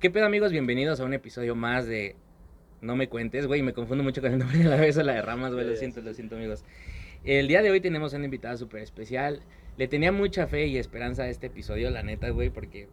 ¿Qué pedo amigos? Bienvenidos a un episodio más de No me cuentes, güey, me confundo mucho con el nombre de la vez o la de ramas, güey, lo siento, lo siento amigos. El día de hoy tenemos una invitada súper especial. Le tenía mucha fe y esperanza a este episodio, la neta, güey, porque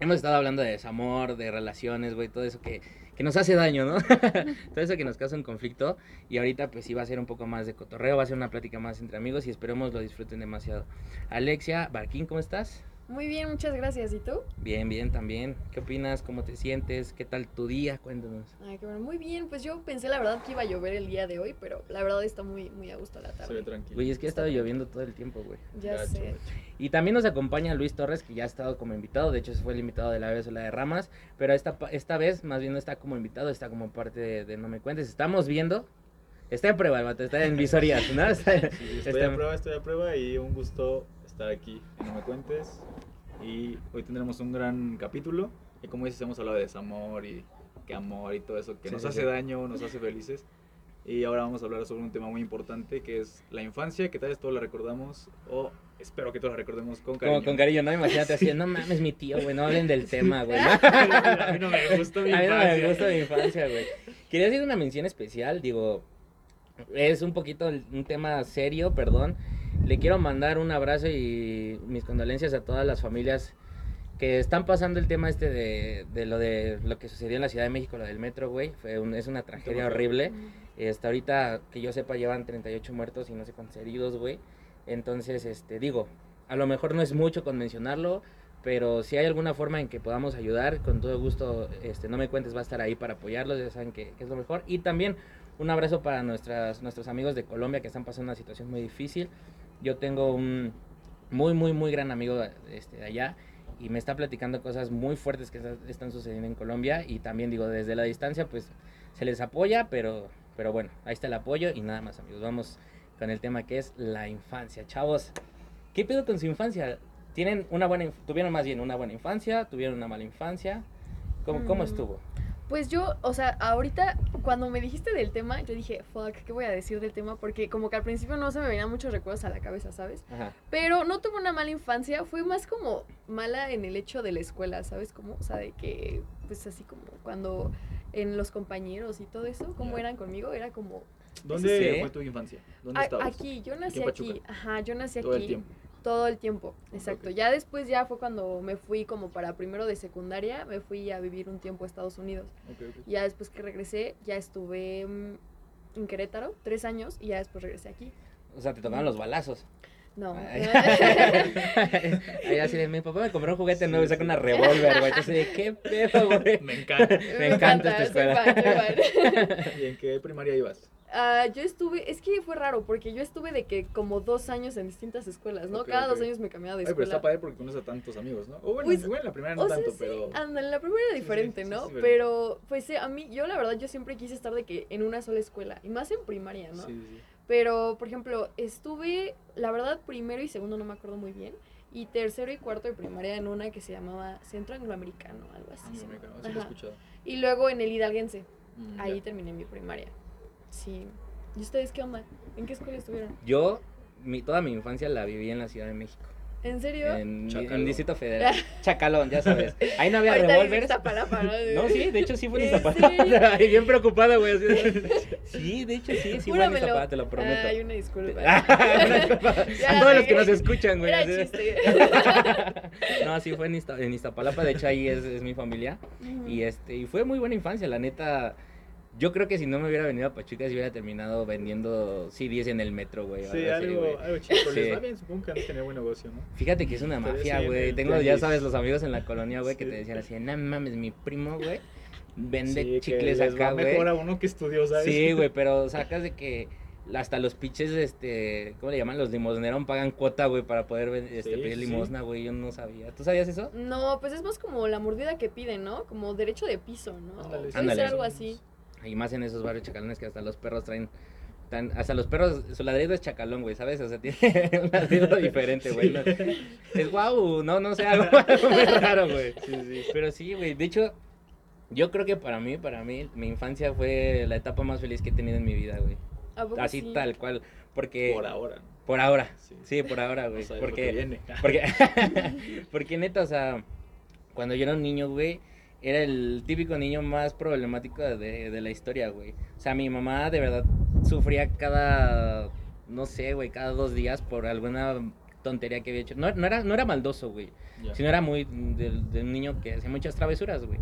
hemos estado hablando de desamor, de relaciones, güey, todo eso que, que nos hace daño, ¿no? todo eso que nos causa un conflicto. Y ahorita pues sí va a ser un poco más de cotorreo, va a ser una plática más entre amigos y esperemos lo disfruten demasiado. Alexia Barquín, ¿cómo estás? Muy bien, muchas gracias. ¿Y tú? Bien, bien, también. ¿Qué opinas? ¿Cómo te sientes? ¿Qué tal tu día? Cuéntanos. Ay, qué bueno. Muy bien, pues yo pensé la verdad que iba a llover el día de hoy, pero la verdad está muy, muy a gusto la Se ve tarde. tranquilo. Güey, es que ha estado lloviendo todo el tiempo, güey. Ya sé. Y también nos acompaña Luis Torres, que ya ha estado como invitado. De hecho, fue el invitado de la vez o la de Ramas. Pero esta, pa- esta vez, más bien no está como invitado, está como parte de, de No Me Cuentes. Estamos viendo. Está en prueba, el está en visorías, ¿no? Está- Sí, estoy está a en- prueba, estoy a prueba y un gusto estar aquí en No Me Cuentes. Y hoy tendremos un gran capítulo. Y como dices, hemos hablado de desamor y que amor y todo eso que Sí, nos sí, hace sí. daño, nos hace felices. Y ahora vamos a hablar sobre un tema muy importante que es la infancia, que tal vez todos la recordamos o espero que todos la recordemos con cariño. Como con cariño, ¿no? Imagínate así, no mames, mi tío, güey, no hablen del tema, güey. a mí no me gusta mi A mí no me infancia. gusta mi infancia, güey. Quería hacer una mención especial, digo, es un poquito un tema serio, perdón. Le quiero mandar un abrazo y mis condolencias a todas las familias que están pasando el tema este de, de lo de lo que sucedió en la Ciudad de México, lo del metro, güey. Fue un- es una tragedia horrible. Hasta ahorita, que yo sepa, llevan 38 muertos y no sé cuántos heridos, güey. Entonces, este, digo, a lo mejor no es mucho con mencionarlo, pero si hay alguna forma en que podamos ayudar, con todo gusto, este, no me cuentes, va a estar ahí para apoyarlos, ya saben que, que es lo mejor. Y también un abrazo para nuestras, nuestros amigos de Colombia que están pasando una situación muy difícil. Yo tengo un muy, muy, muy gran amigo este, de allá y me está platicando cosas muy fuertes que está- están sucediendo en Colombia y también digo, desde la distancia, pues se les apoya, pero, pero bueno, ahí está el apoyo y nada más amigos, vamos con el tema que es la infancia. Chavos, ¿qué pedo con su infancia? ¿Tienen una buena, tuvieron más bien una buena infancia? ¿Tuvieron una mala infancia? ¿Cómo, cómo Mm. estuvo? Pues yo, o sea, ahorita cuando me dijiste del tema, yo dije, fuck, ¿qué voy a decir del tema? Porque como que al principio no se me venían muchos recuerdos a la cabeza, ¿sabes? Ajá. Pero no tuve una mala infancia, fue más como mala en el hecho de la escuela, ¿sabes? Como, o sea, de que, pues así como cuando en los compañeros y todo eso, como Ya. eran conmigo, era como... ¿Dónde fue tu infancia? ¿Dónde "A- estabas? aquí, yo nací aquí, ajá, yo nací Todo el aquí tiempo. Todo el tiempo, exacto. Ya después ya fue cuando me fui como para primero de secundaria, me fui a vivir un tiempo a Estados Unidos. Ok, ok. Ya después que regresé, ya estuve mm, en Querétaro tres años y ya después regresé aquí. O sea, te tocaban los balazos. No. Ay, así de, mi papá me compró un juguete nuevo y saca una revólver, güey. Entonces, de, ¿qué pedo, güey? Me encanta. Me encanta esta soy escuela. fan, soy fan. ¿Y en qué primaria ibas? Ah, yo estuve, es que fue raro, porque yo estuve de que como dos años en distintas escuelas, ¿no? Ok, Cada dos ok. años me cambiaba de Ay, pero escuela. está padre porque conoces a tantos amigos, ¿no? O bueno, Pues, igual en la primera no o sea, tanto, sí, pero... anda, en la primera era Sí, sí, diferente, sí, ¿no? pero, pues sí, a mí, yo la verdad, yo siempre quise estar de que en una sola escuela, y más en primaria, ¿no? Sí, sí, sí. Pero, por ejemplo, estuve, la verdad, primero y segundo no me acuerdo muy bien, y tercero y cuarto de primaria en una que se llamaba Centro Angloamericano, algo así. Ah, se me llamaba. sí lo he escuchado. Y luego en el Hidalguense, Mm, ahí terminé mi primaria. Sí. ¿Y ustedes qué onda? ¿En qué escuela estuvieron? Yo, mi, toda mi infancia la viví en la Ciudad de México. ¿En serio? En, en Distrito Federal. Chacalón, ya sabes. Ahí no había revólveres. Iztapalapa, ¿no? No, sí, de hecho sí fue en ¿En Iztapalapa. Ay, bien preocupada, güey. Sí, de hecho sí, sí fue en. Iztapalapa, te lo prometo. Ay, una disculpa. Una disculpa. Ya a todos los que nos escuchan, güey. No, sí fue en Iztapalapa, de hecho ahí es, es mi familia. Y este, y fue muy buena infancia, la neta. Yo creo que si no me hubiera venido a Pachuca, si hubiera terminado vendiendo CDs en el metro, güey. Sí, algo, algo chico. Sí. Les va bien, supongo que han tener buen negocio, ¿no? Fíjate que es una mafia, güey. el Tengo, ya sabes, los amigos en la colonia, güey, que te decían así, no mames, mi primo, güey, vende Sí, que chicles les acá, güey. mejor a uno que estudió, ¿sabes? Sí, güey, pero sacas de que hasta los pinches, este, ¿cómo le llaman? Los limosneros pagan cuota, güey, para poder este, Sí, pedir limosna, güey. Yo no sabía. ¿Tú sabías eso? No, pues es más como la mordida que piden, ¿no? Como derecho de piso, ¿no? Ándale, Puede ser algo así. Y más en esos barrios chacalones que hasta los perros traen. tan- hasta los perros, su ladrido es chacalón, güey, ¿sabes? O sea, tiene un ladrido diferente, güey. no- es guau, no, no sé, algo, algo muy raro, güey. Sí, sí. Pero sí, güey, de hecho, yo creo que para mí, para mí, mi infancia fue la etapa más feliz que he tenido en mi vida, güey. ¿A poco Así sí? tal cual. Porque. Por ahora. Por ahora. Sí. Sí, por ahora, güey. Lo que porque, viene. porque, porque neta, o sea, cuando yo era un niño, güey, era el típico niño más problemático de, de la historia, güey. O sea, mi mamá de verdad sufría cada, no sé, güey, cada dos días por alguna tontería que había hecho. No, no era, no era maldoso, güey. Ya. sino era muy de, de un niño que hacía muchas travesuras, güey.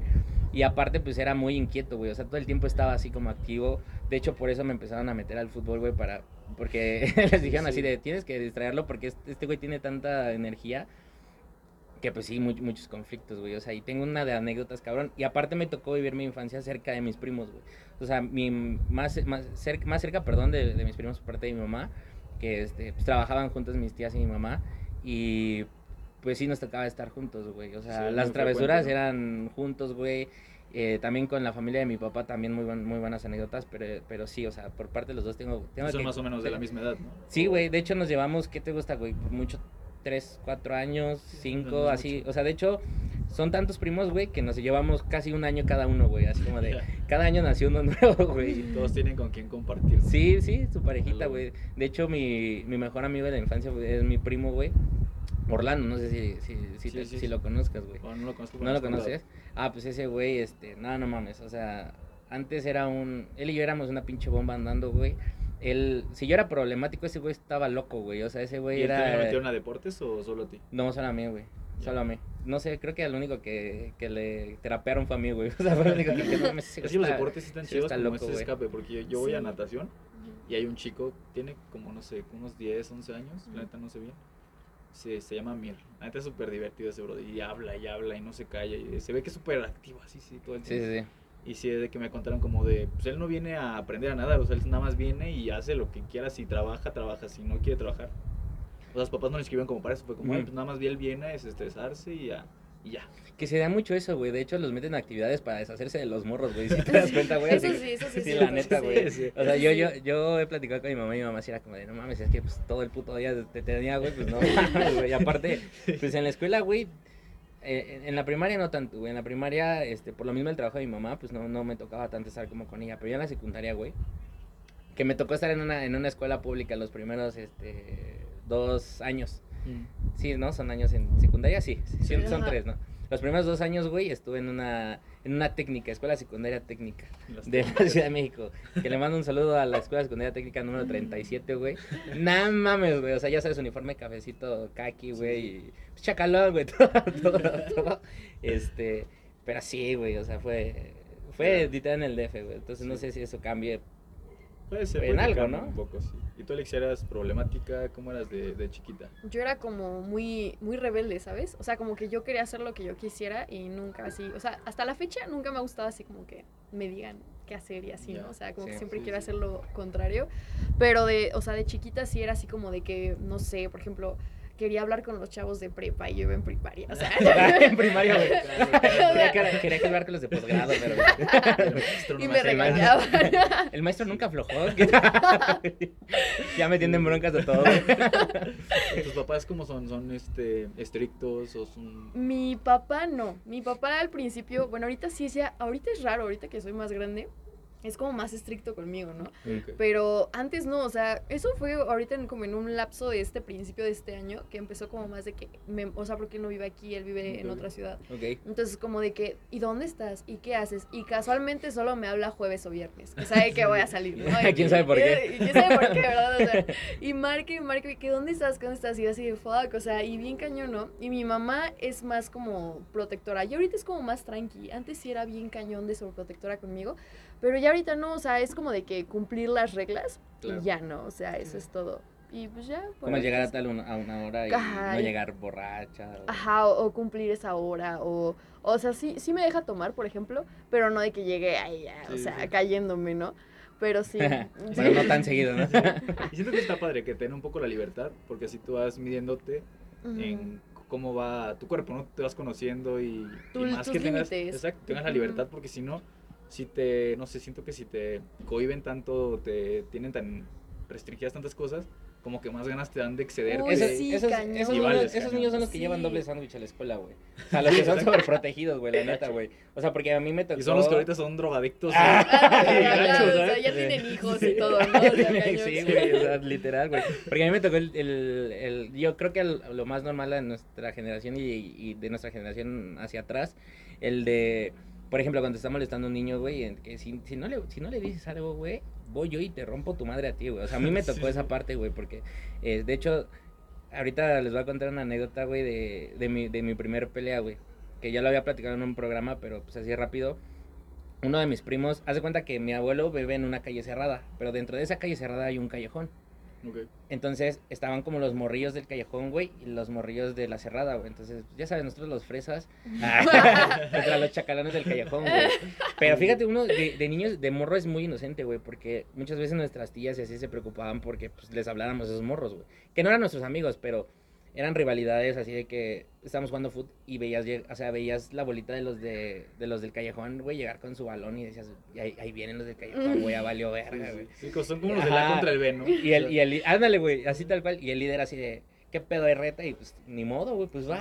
Y aparte, pues era muy inquieto, güey. O sea, todo el tiempo estaba así como activo. De hecho, por eso me empezaron a meter al fútbol, güey, para... Porque les dijeron así sí. de, tienes que distraerlo porque este este güey tiene tanta energía que pues sí, mu- muchos conflictos, güey. O sea, y tengo una de anécdotas, cabrón. Y aparte me tocó vivir mi infancia cerca de mis primos, güey. O sea, mi más, más, cerca, más cerca, perdón, de, de mis primos por parte de mi mamá, que este, pues, trabajaban juntos mis tías y mi mamá. Y pues sí nos tocaba estar juntos, güey. O sea, Sí, las muy travesuras frecuente, ¿no? eran juntos, güey. Eh, también con la familia de mi papá también muy, buen- muy buenas anécdotas, pero, pero sí, o sea, por parte de los dos tengo... tengo Son que- más o menos de la misma edad, ¿no? Sí, güey, de hecho nos llevamos, ¿qué te gusta, güey? Mucho, tres, cuatro años, no cinco, así. O sea, de hecho, son tantos primos, güey, que nos llevamos casi un año cada uno, güey. Así como de, cada año nació uno nuevo, güey. Y todos tienen con quién compartir. Sí, sí, su parejita, güey. De hecho, mi, mi mejor amigo de la infancia güey, es mi primo, güey. Orlando, no sé si, si, si, Sí, te- sí, si sí. lo conozcas, güey. Bueno, no lo conozco. ¿No lo conoces? Ah, pues ese güey, este, no, no mames, o sea, antes era un, él y yo éramos una pinche bomba andando, güey. Él, si yo era problemático, ese güey estaba loco, güey, o sea, ese ¿Y güey él también lo era... metieron a deportes o solo a ti? No, solo a mí, güey, solo a mí. No sé, creo que el único que, que le terapearon fue a mí, güey. O sea, fue el único que, que no me Es que los deportes sí están sí chidos está como loco, ese güey. escape, porque yo, yo voy a Sí. natación y hay un chico, tiene como, no sé, unos 10, 11 años, la neta no sé bien. Se, se llama Mir. La neta es súper divertido ese bro. Y habla y habla y no se calla. Y se ve que es súper activo, así, sí, todo el Sí, tiempo. sí, sí. Y sí, es de que me contaron como de, pues él no viene a aprender a nadar, o sea, él nada más viene y hace lo que quiera, si trabaja, trabaja, si no quiere trabajar. O sea, los papás no le escribieron como para eso, fue como. "Ay, pues nada más bien él viene a desestresarse y ya. Y ya. Que se da mucho eso, güey. De hecho, los meten a actividades para deshacerse de los morros, güey. Si te das cuenta, güey. Eso sí, eso sí. Sí, es la neta, sí. güey. Sí. O sea, yo, Sí. yo, yo he platicado con mi mamá y mi mamá sí era como de, no mames, es que pues todo el puto día te tenía, güey, pues no mames, güey. Y aparte, pues en la escuela, güey, eh, en la primaria no tanto, güey. En la primaria, este, por lo mismo el trabajo de mi mamá, pues no, no me tocaba tanto estar como con ella. Pero ya en la secundaria, güey, que me tocó estar en una, en una escuela pública los primeros, este, dos años. Sí, ¿no? Son años en secundaria, sí, sí, Sí. son Ajá. tres, ¿no? Los primeros dos años, güey, estuve en una, en una técnica, escuela secundaria técnica Las de la. Ciudad de México. Que le mando un saludo a la Escuela Secundaria Técnica número 37, güey. Nah mames, güey. O sea, ya sabes, uniforme cafecito, kaki, güey. y pues, chacalón, güey. Todo, todo, todo. Este, pero sí, güey. O sea, fue, fue editada en el DF, güey. Entonces no Sí. sé si eso cambie. Puede ser, En algo, ¿no? Un poco, sí. ¿Y tú, Alex, eras problemática? ¿Cómo eras de, de chiquita? Yo era como muy, muy rebelde, ¿sabes? O sea, como que yo quería hacer lo que yo quisiera y nunca así, o sea, hasta la fecha nunca me ha gustado así como que me digan qué hacer y así, ¿no? O sea, como sí, que siempre sí, quiero sí. hacer lo contrario. Pero de, o sea, de chiquita sí era así como de que, no sé, por ejemplo, quería hablar con los chavos de prepa y yo iba en primaria, o sea. en primaria, güey. Claro, claro. Quería, que- quería que hablar con los de posgrado, pero. El maestro y no me regañaban. El maestro nunca aflojó. ya me tienden broncas de todo. ¿Y ¿Tus papás cómo son? ¿Son este, estrictos o son...? Mi papá no. Mi papá al principio, bueno, ahorita sí, sí, ahorita es raro, ahorita que soy más grande, es como más estricto conmigo, ¿no? Ok. Pero antes no, o sea, eso fue ahorita en, como en un lapso de este principio de este año, que empezó como más de que, me- o sea, porque él no vive aquí, él vive en Ok. otra ciudad. Ok. Entonces como de que, ¿y dónde estás? ¿Y qué haces? Y casualmente solo me habla jueves o viernes, que sabe que voy a salir, ¿no? Y- ¿Quién sabe por qué? y ¿Quién sabe por qué, verdad? O sea, y marque, marque, que ¿dónde estás? ¿Dónde estás? Y así de fuck, o sea, y bien cañón, ¿no? Y mi mamá es más como protectora, y ahorita es como más tranqui. Antes sí era bien cañón de sobreprotectora conmigo, pero ya ahorita no, o sea, es como de que cumplir las reglas Claro. y ya no, o sea, eso es todo. Y pues ya. Como llegar a es- tal una, a una hora y Ajá, no y- llegar borracha. o- Ajá, o, o cumplir esa hora, o, o sea, sí, sí me deja tomar, por ejemplo, pero no de que llegue ahí, ya, o Sí, sea, sí. cayéndome, ¿no? Pero sí. Pero no tan seguido, ¿no? Y siento que está padre que te den un poco la libertad, porque así tú vas midiéndote Ujú. en cómo va tu cuerpo, ¿no? Te vas conociendo y, y Tu- más tus que tengas, exacto, tengas la libertad, porque si no, si te, no sé, siento que si te cohiben tanto, te tienen tan restringidas tantas cosas, como que más ganas te dan de excederte. Uy, Esos, sí, esos, niños, esos niños son los que Sí. llevan doble sándwich a la escuela, güey. O sea, los que son sobreprotegidos, güey, la neta, güey. O sea, porque a mí me tocó... Y son los que ahorita son drogadictos. Ah, Ah, Sí, ya, gachos, o sea, ¿sabes? ya tienen hijos y todo, ¿no? O sea, cañón. sí, güey, o sea, literal, güey. Porque a mí me tocó el, el, el- yo creo que el- lo más normal de nuestra generación y, y de nuestra generación hacia atrás, el de, por ejemplo, cuando está molestando a un niño, güey, que si, si no le, si no le dices algo, güey, voy yo y te rompo tu madre a ti, güey. O sea, a mí me tocó Sí. esa parte, güey, porque, eh, de hecho, ahorita les voy a contar una anécdota, güey, de, de, mi, de mi primer pelea, güey. Que ya lo había platicado en un programa, pero pues así rápido uno de mis primos, hace cuenta que mi abuelo vive en una calle cerrada, pero dentro de esa calle cerrada hay un callejón. Entonces estaban como los morrillos del callejón, güey, y los morrillos de la cerrada, güey. Entonces, ya saben, nosotros los fresas, contra los chacalones del callejón, güey. Pero fíjate, uno de, de niños, de morro es muy inocente, güey, porque muchas veces nuestras tías y así se preocupaban porque pues, les habláramos de esos morros, güey. Que no eran nuestros amigos, pero eran rivalidades así de que estábamos jugando fútbol y veías, o sea, veías la bolita de los de, de los del callejón, güey, llegar con su balón y decías, "Y ahí, ahí vienen los del callejón, güey, ya valió verga, güey. Sí, sí, son como los de la Ajá. contra el B, ¿no? Y el, y el, ándale, güey, así tal cual, y el líder así de, ¿qué pedo hay reta? Y pues, ni modo, güey, pues va.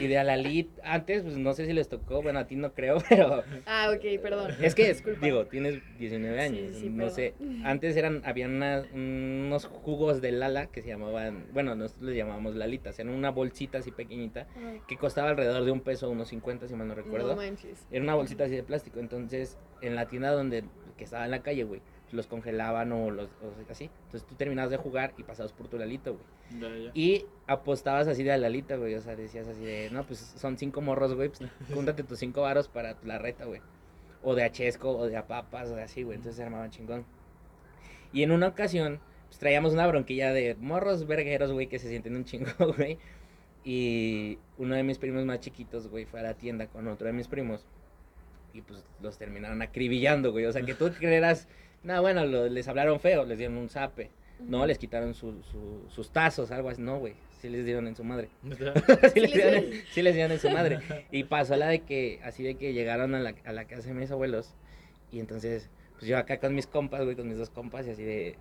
Y de Alalit, antes, pues no sé si les tocó, bueno, a ti no creo, pero Ah, ok, perdón. es que, Disculpa. digo, tienes 19 años, Sí, sí, no perdón. sé. Antes eran, habían una- unos jugos de Lala que se llamaban, bueno, nosotros les llamábamos Lalitas, eran una bolsita así pequeñita que costaba alrededor de un peso, unos 50, si mal no recuerdo. No manches. Era una bolsita así de plástico. Entonces, en la tienda donde que estaba en la calle, güey, los congelaban o los o así. Entonces tú terminabas de jugar y pasabas por tu lalito, güey. Ya, ya. Y apostabas así de a lalita, güey. O sea, decías así de, no, pues son cinco morros, güey. Pues júntate tus cinco varos para la reta, güey. O de a chesco, o de a papas, o de así, güey. Entonces se armaban chingón. Y en una ocasión, pues traíamos una bronquilla de morros vergueros, güey, que se sienten un chingo, güey. Y uno de mis primos más chiquitos, güey, fue a la tienda con otro de mis primos. Y pues los terminaron acribillando, güey. O sea, que tú creerás, no, bueno, lo- les hablaron feo, les dieron un zape. No, les quitaron su- su- sus tazos, algo así. No, güey, sí les dieron en su madre. sí, les dieron, sí les dieron en su madre. Y pasó la de que, así de que llegaron a la, a la casa de mis abuelos. Y entonces, pues yo acá con mis compas, güey, con mis dos compas, y así de.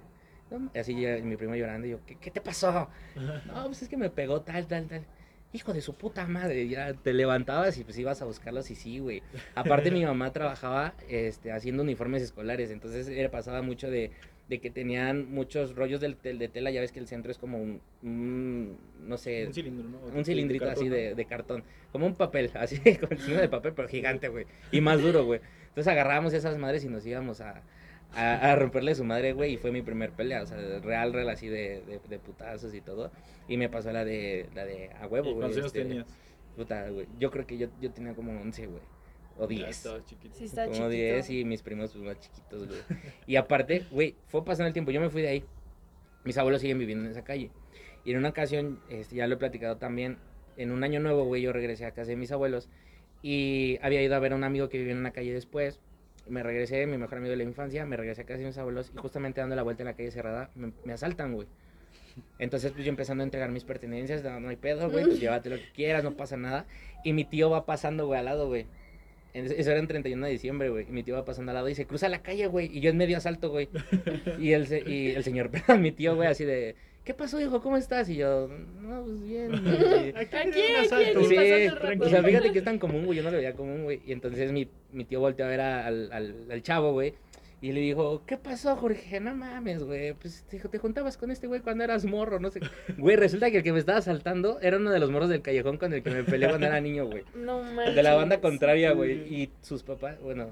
no, y así ya mi primo llorando, y yo, ¿qué, qué te pasó? No, pues es que me pegó tal, tal, tal. Hijo de su puta madre, ya te levantabas y pues ibas a buscarlos y sí, güey. Aparte mi mamá trabajaba este, haciendo uniformes escolares, entonces era, pasaba mucho de, de que tenían muchos rollos del, del- de tela, ya ves que el centro es como un, un, no sé, Un cilindro, ¿no? un cilindrito así de, de cartón, como un papel, así con de papel, pero gigante, güey, y más duro, güey. Entonces agarrábamos esas madres y nos íbamos a, a, a romperle su madre, güey, y fue mi primer pelea, o sea, real, real, así de, de, de putazos y todo. Y me pasó la de, la de a huevo, ¿Y güey. ¿Cuántos años este, tenías? Puta, güey, yo creo que yo, yo tenía como 11, güey, o Ya 10. estabas chiquito. Sí, está como chiquito. 10 y mis primos pues, más chiquitos, güey. Y aparte, güey, fue pasando el tiempo, yo me fui de ahí. Mis abuelos siguen viviendo en esa calle. Y en una ocasión, este, ya lo he platicado también, en un año nuevo, güey, yo regresé a casa de mis abuelos y había ido a ver a un amigo que vivía en una calle después. Me regresé, mi mejor amigo de la infancia, me regresé a casa de mis abuelos y justamente dando la vuelta en la calle cerrada, me, me asaltan, güey. Entonces, pues yo empezando a entregar mis pertenencias, no, no hay pedo, güey, pues llévate lo que quieras, no pasa nada. Y mi tío va pasando, güey, al lado, güey. Eso era en 31 de diciembre, güey. Y mi tío va pasando al lado y se cruza la calle, güey. Y yo en medio asalto, güey. Y el, y el señor, mi tío, güey, así de, ¿qué pasó, hijo? ¿Cómo estás? Y yo, no, pues bien. güey". Aquí, aquí, aquí, Sí, el o sea, fíjate que es tan común, güey. Yo no lo veía común, güey. Y entonces mi, mi tío volteó a ver a- al, al, al chavo, güey. Y le dijo, ¿qué pasó, Jorge? No mames, güey. Pues te, te juntabas con este güey cuando eras morro, no sé. Güey, resulta que el que me estaba asaltando era uno de los morros del callejón con el que me peleé cuando era niño, güey. No manches. De la banda contraria, güey. Y sus papás, bueno.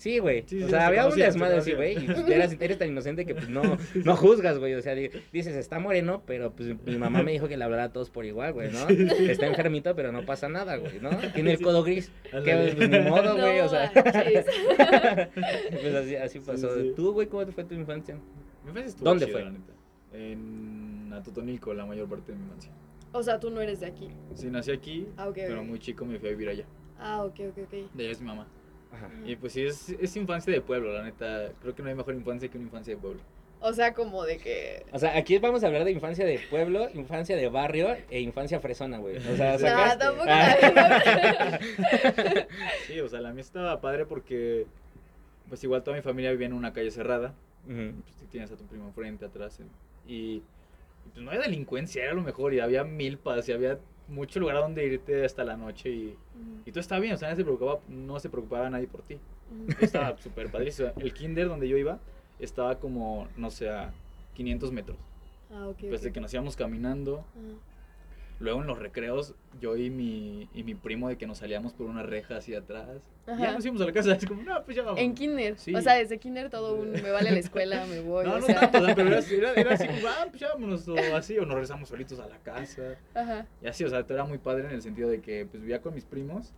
Sí, güey. Sí, o sea, se había un desmadre así, güey. Y pues, eras, eres tan inocente que pues no, no juzgas, güey. O sea, di- dices, está moreno, pero pues mi mamá me dijo que le hablara a todos por igual, güey, ¿no? Está enfermito, pero no pasa nada, güey, ¿no? Tiene el codo gris. Que pues, ni modo, güey, No o sea. manches. pues así, así pasó. sí. ¿Tú, güey, cómo te fue tu infancia? Mi infancia estuvo ¿Dónde fue? la neta. En Atotonilco, la mayor parte de mi infancia. O sea, tú no eres de aquí. Sí, nací aquí, Ah, ok, pero muy chico me fui a vivir allá. Ah, ok, ok, ok. De allá es mi mamá. Ajá. Y pues sí, es, es infancia de pueblo, la neta. Creo que no hay mejor infancia que una infancia de pueblo. O sea, como de que. O sea, aquí vamos a hablar de infancia de pueblo, infancia de barrio e infancia fresona, güey. O sea, No, sacaste. tampoco. Ah. Sí, o sea, la mía estaba padre porque, pues igual toda mi familia vivía en una calle cerrada. Ujú. Pues, tienes a tu primo enfrente, atrás. y y, pues no había delincuencia, era lo mejor, y había milpas, y había mucho lugar donde irte hasta la noche, y, y todo estaba bien, o sea, nadie se preocupaba, no se preocupaba nadie por ti. Estaba súper padrísimo. El kinder donde yo iba estaba como, no sé, a 500 metros. Ah, ok. Pues de que nos íbamos caminando. Luego en los recreos, yo y mi, y mi primo de que nos salíamos por una reja hacia atrás. Y ya nos íbamos a la casa. Es como, no, pues ya vamos. En kinder. Sí. O sea, desde kinder todo un me vale la escuela, me voy. No, o no sea. tanto, o sea, pero era, era, era así como, ah, pues ya vámonos, o así, o nos regresamos solitos a la casa. Ajá. Y así, o sea, todo era muy padre en el sentido de que pues vivía con mis primos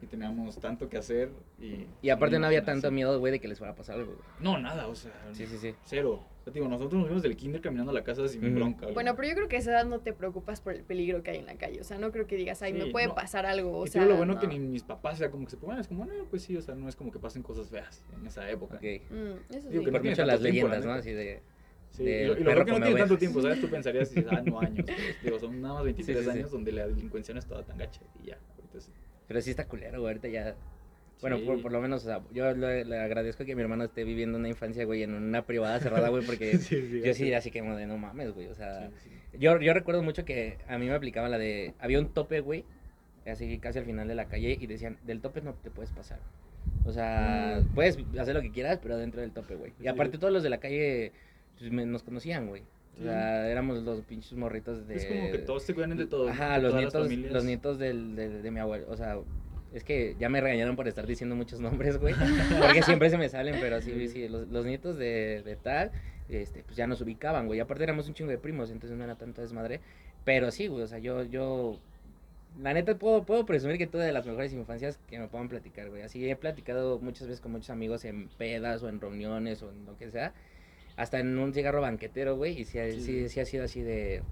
y teníamos tanto que hacer. Y, Y aparte no había tanto miedo, güey, de que les fuera a pasar algo, güey. No, nada, o sea, Sí, sí, sí. cero. O sea, te digo, nosotros nos fuimos del kinder caminando a la casa sin Ujú. bronca. güey. Bueno, pero yo creo que a esa edad no te preocupas por el peligro que hay en la calle. O sea, no creo que digas, ay, me Sí, puede no. pasar algo. O y sea, lo bueno no. que ni mis papás, o sea, como que se pongan, es como, no, pues sí, o sea, no es como que pasen cosas feas en esa época. Mm, eso sí. Digo que no Por tiene mucho las tiempo, leyendas, ¿no? Así de... Sí, y lo, y lo perro peor que no tiene tanto tiempo, ¿sabes? Tú pensarías, dices, ah, no años. pero, digo, son nada más 23 sí, sí. años donde la delincuencia no estaba tan gacha y ya, ahorita sí. Pero sí está culero, güey, ahorita ya... Bueno, Sí. por, por lo menos, o sea, yo le, le agradezco que mi hermano esté viviendo una infancia, güey, en una privada cerrada, güey, porque Sí, sí, yo sí, así que de no mames, güey, o sea... Yo, yo recuerdo mucho que a mí me aplicaban la de... Había un tope, güey, así casi al final de la calle, y decían, del tope no te puedes pasar. O sea, Mm. puedes hacer lo que quieras, pero dentro del tope, güey. Y aparte todos los de la calle pues, me- nos conocían, güey. O sea, éramos los pinches morritos de... Es como que todos se cuidan de todo. Ajá, de los nietos, los nietos del, del- de mi abuelo, o sea, es que ya me regañaron por estar diciendo muchos nombres, güey, porque siempre se me salen, pero sí, sí, los, los nietos de, de tal, este, pues ya nos ubicaban, güey, aparte éramos un chingo de primos, entonces no era tanto desmadre, pero sí, güey, o sea, yo, yo, la neta puedo, puedo presumir que tuve de las mejores infancias que me puedan platicar, güey, así he platicado muchas veces con muchos amigos en pedas o en reuniones o en lo que sea, hasta en un cigarro banquetero, güey, y sí, Sí. sí, sí ha sido así de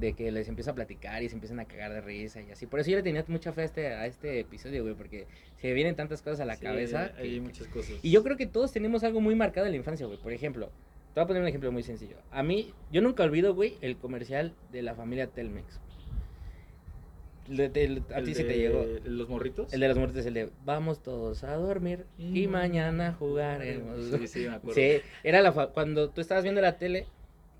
de que les empiezo a platicar y se empiezan a cagar de risa y así. Por eso yo le tenía mucha fe a este, a este episodio, güey, porque se me vienen tantas cosas a la Sí, cabeza. Hay que- muchas cosas. Y yo creo que todos tenemos algo muy marcado en la infancia, güey. Por ejemplo, te voy a poner un ejemplo muy sencillo. A mí, yo nunca olvido, güey, el comercial de la familia Telmex. Le- te- a ti se te de llegó. ¿Los morritos? El de los muertos, el de vamos todos a dormir y, Y mañana jugaremos. Sí, sí, me acuerdo. Sí, era la fa- cuando tú estabas viendo la tele,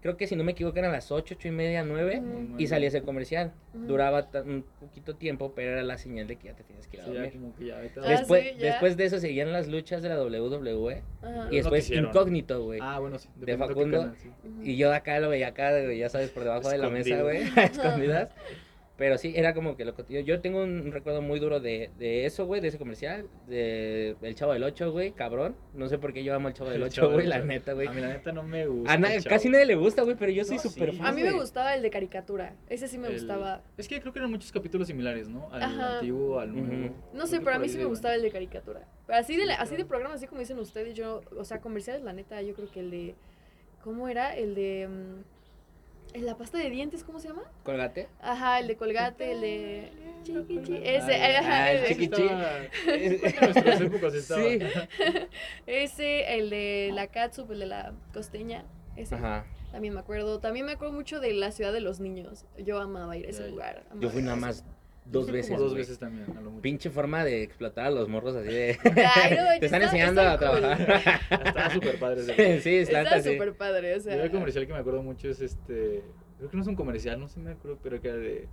creo que si no me equivoco eran las 8, 8 y media, 9, Ujú. y salía ese comercial. Duraba un poquito tiempo, pero era la señal de que ya te tienes que ir a Sí, ya dormir. como que ya, ahorita- Ah, Después, sí, ya. después de eso seguían las luchas de la WWE y después. Incógnito, güey. Ah, bueno, sí. de Facundo. canal, sí. Ujú. Y yo acá lo veía acá, ya sabes, por debajo de la mesa, güey, escondidas. Pero sí, era como que lo. Yo tengo un recuerdo muy duro de, de eso, güey, de ese comercial, de El Chavo del 8, güey, cabrón. No sé por qué yo amo El Chavo del El 8, Chavo güey, la Ocho. neta, güey. A mí la neta no me gusta. A na- casi nadie le gusta, güey, pero yo soy No, súper sí. fan. A mí me gustaba el de caricatura. Ese sí me El- gustaba. Es que creo que eran muchos capítulos similares, ¿no? Al Ajá. antiguo, al nuevo. No sé, pero a mí sí me gustaba el de caricatura. Pero así de, la- así de programa, así como dicen ustedes, yo, o sea, comerciales, la neta, yo creo que el de. ¿Cómo era? El de. mm, la pasta de dientes, ¿cómo se llama? Colgate. Ajá, el de colgate, el de. Chiqui, chi- Ese, Ah, ajá, ah, el el de- chiqui- Estaba- En nuestras épocas estaba. Sí. ese, el de la catsup, el de la costeña. Ese. Ajá. También me acuerdo. También me acuerdo mucho de la ciudad de los niños. Yo amaba ir a ese lugar. Yo fui nada ese- más dos veces. Dos veces también, a lo mucho. Pinche forma de explotar a los morros así de. Ay, no, Te están está- enseñando a está cool. trabajar. Estaba súper padre. ese. sí, Está sí. súper padre, o sea. Yo el comercial que me acuerdo mucho es este. Creo que no es un comercial, no sé, me acuerdo, pero que era de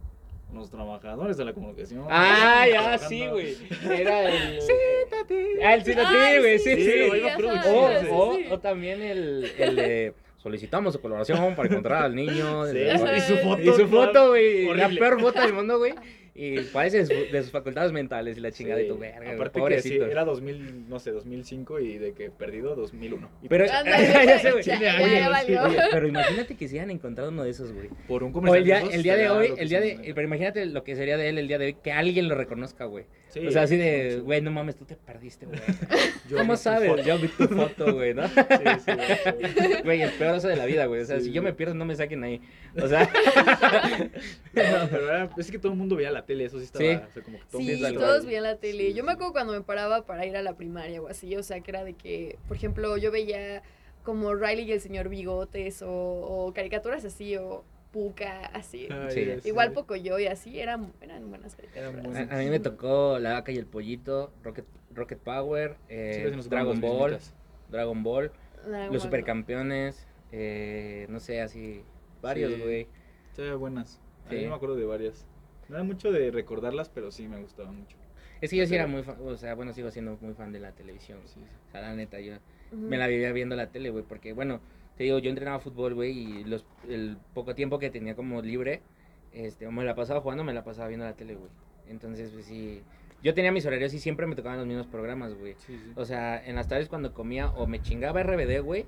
los trabajadores de la comunicación. Ah, ya, trabajando. sí, güey. Era el. Siéntate. Ah, el Cítate, güey, sí, sí, O, también el, el de. Solicitamos su colaboración para encontrar al niño. Sí, y su foto. Y su foto, güey. La peor foto del mundo, güey. Y parece de, su- de sus facultades mentales y la chingada de tu verga. Aparte que sí, era 2000, no sé, 2005 y de que perdido 2001. Y Pero, pero imagínate que se hayan encontrado uno de esos, güey. por un O comercial. el día, el día de hoy, el día de, pero imagínate lo que sería de él el día de hoy, que alguien lo reconozca, güey. Sí, o sea, así de, sí. güey, no mames, tú te perdiste, güey. ¿Cómo sabes? Yo vi tu foto, güey, ¿no? Sí, sí, sí. Güey, el peor oso de la vida, güey. O sea, Sí, si yo me pierdo, no me saquen ahí. O sea, No, pero era, es que todo el mundo veía la tele, eso sí estaba. Sí. O sea, como que todo Sí, algo. todos veían la tele. Sí, yo me acuerdo cuando me paraba para ir a la primaria o así, o sea, que era de que, por ejemplo, yo veía como Riley y el señor Bigotes o, o caricaturas así o Puka, así. Ay, Sí. Igual poco yo y así, eran, eran buenas caricaturas. a, a mí me tocó La Vaca y el Pollito, Rocket, Rocket Power, eh, Sí, Dragon Ball. Dragon Ball, Los Ball, Supercampeones, eh, no sé, así. varios, Sí. güey. Estaban buenas. A mí Sí. no me acuerdo de varias. No era mucho de recordarlas, pero sí me gustaban mucho. Es que yo sí era muy fan, o sea, bueno, sigo siendo muy fan de la televisión. Sí, sí. O sea, la neta, yo me la vivía viendo la tele, güey, porque, bueno, te digo, yo entrenaba fútbol, güey, y los, el poco tiempo que tenía como libre, este, o me la pasaba jugando, me la pasaba viendo la tele, güey. Entonces, pues sí, yo tenía mis horarios y siempre me tocaban los mismos programas, güey. Sí, sí. O sea, en las tardes cuando comía, o me chingaba RBD, güey,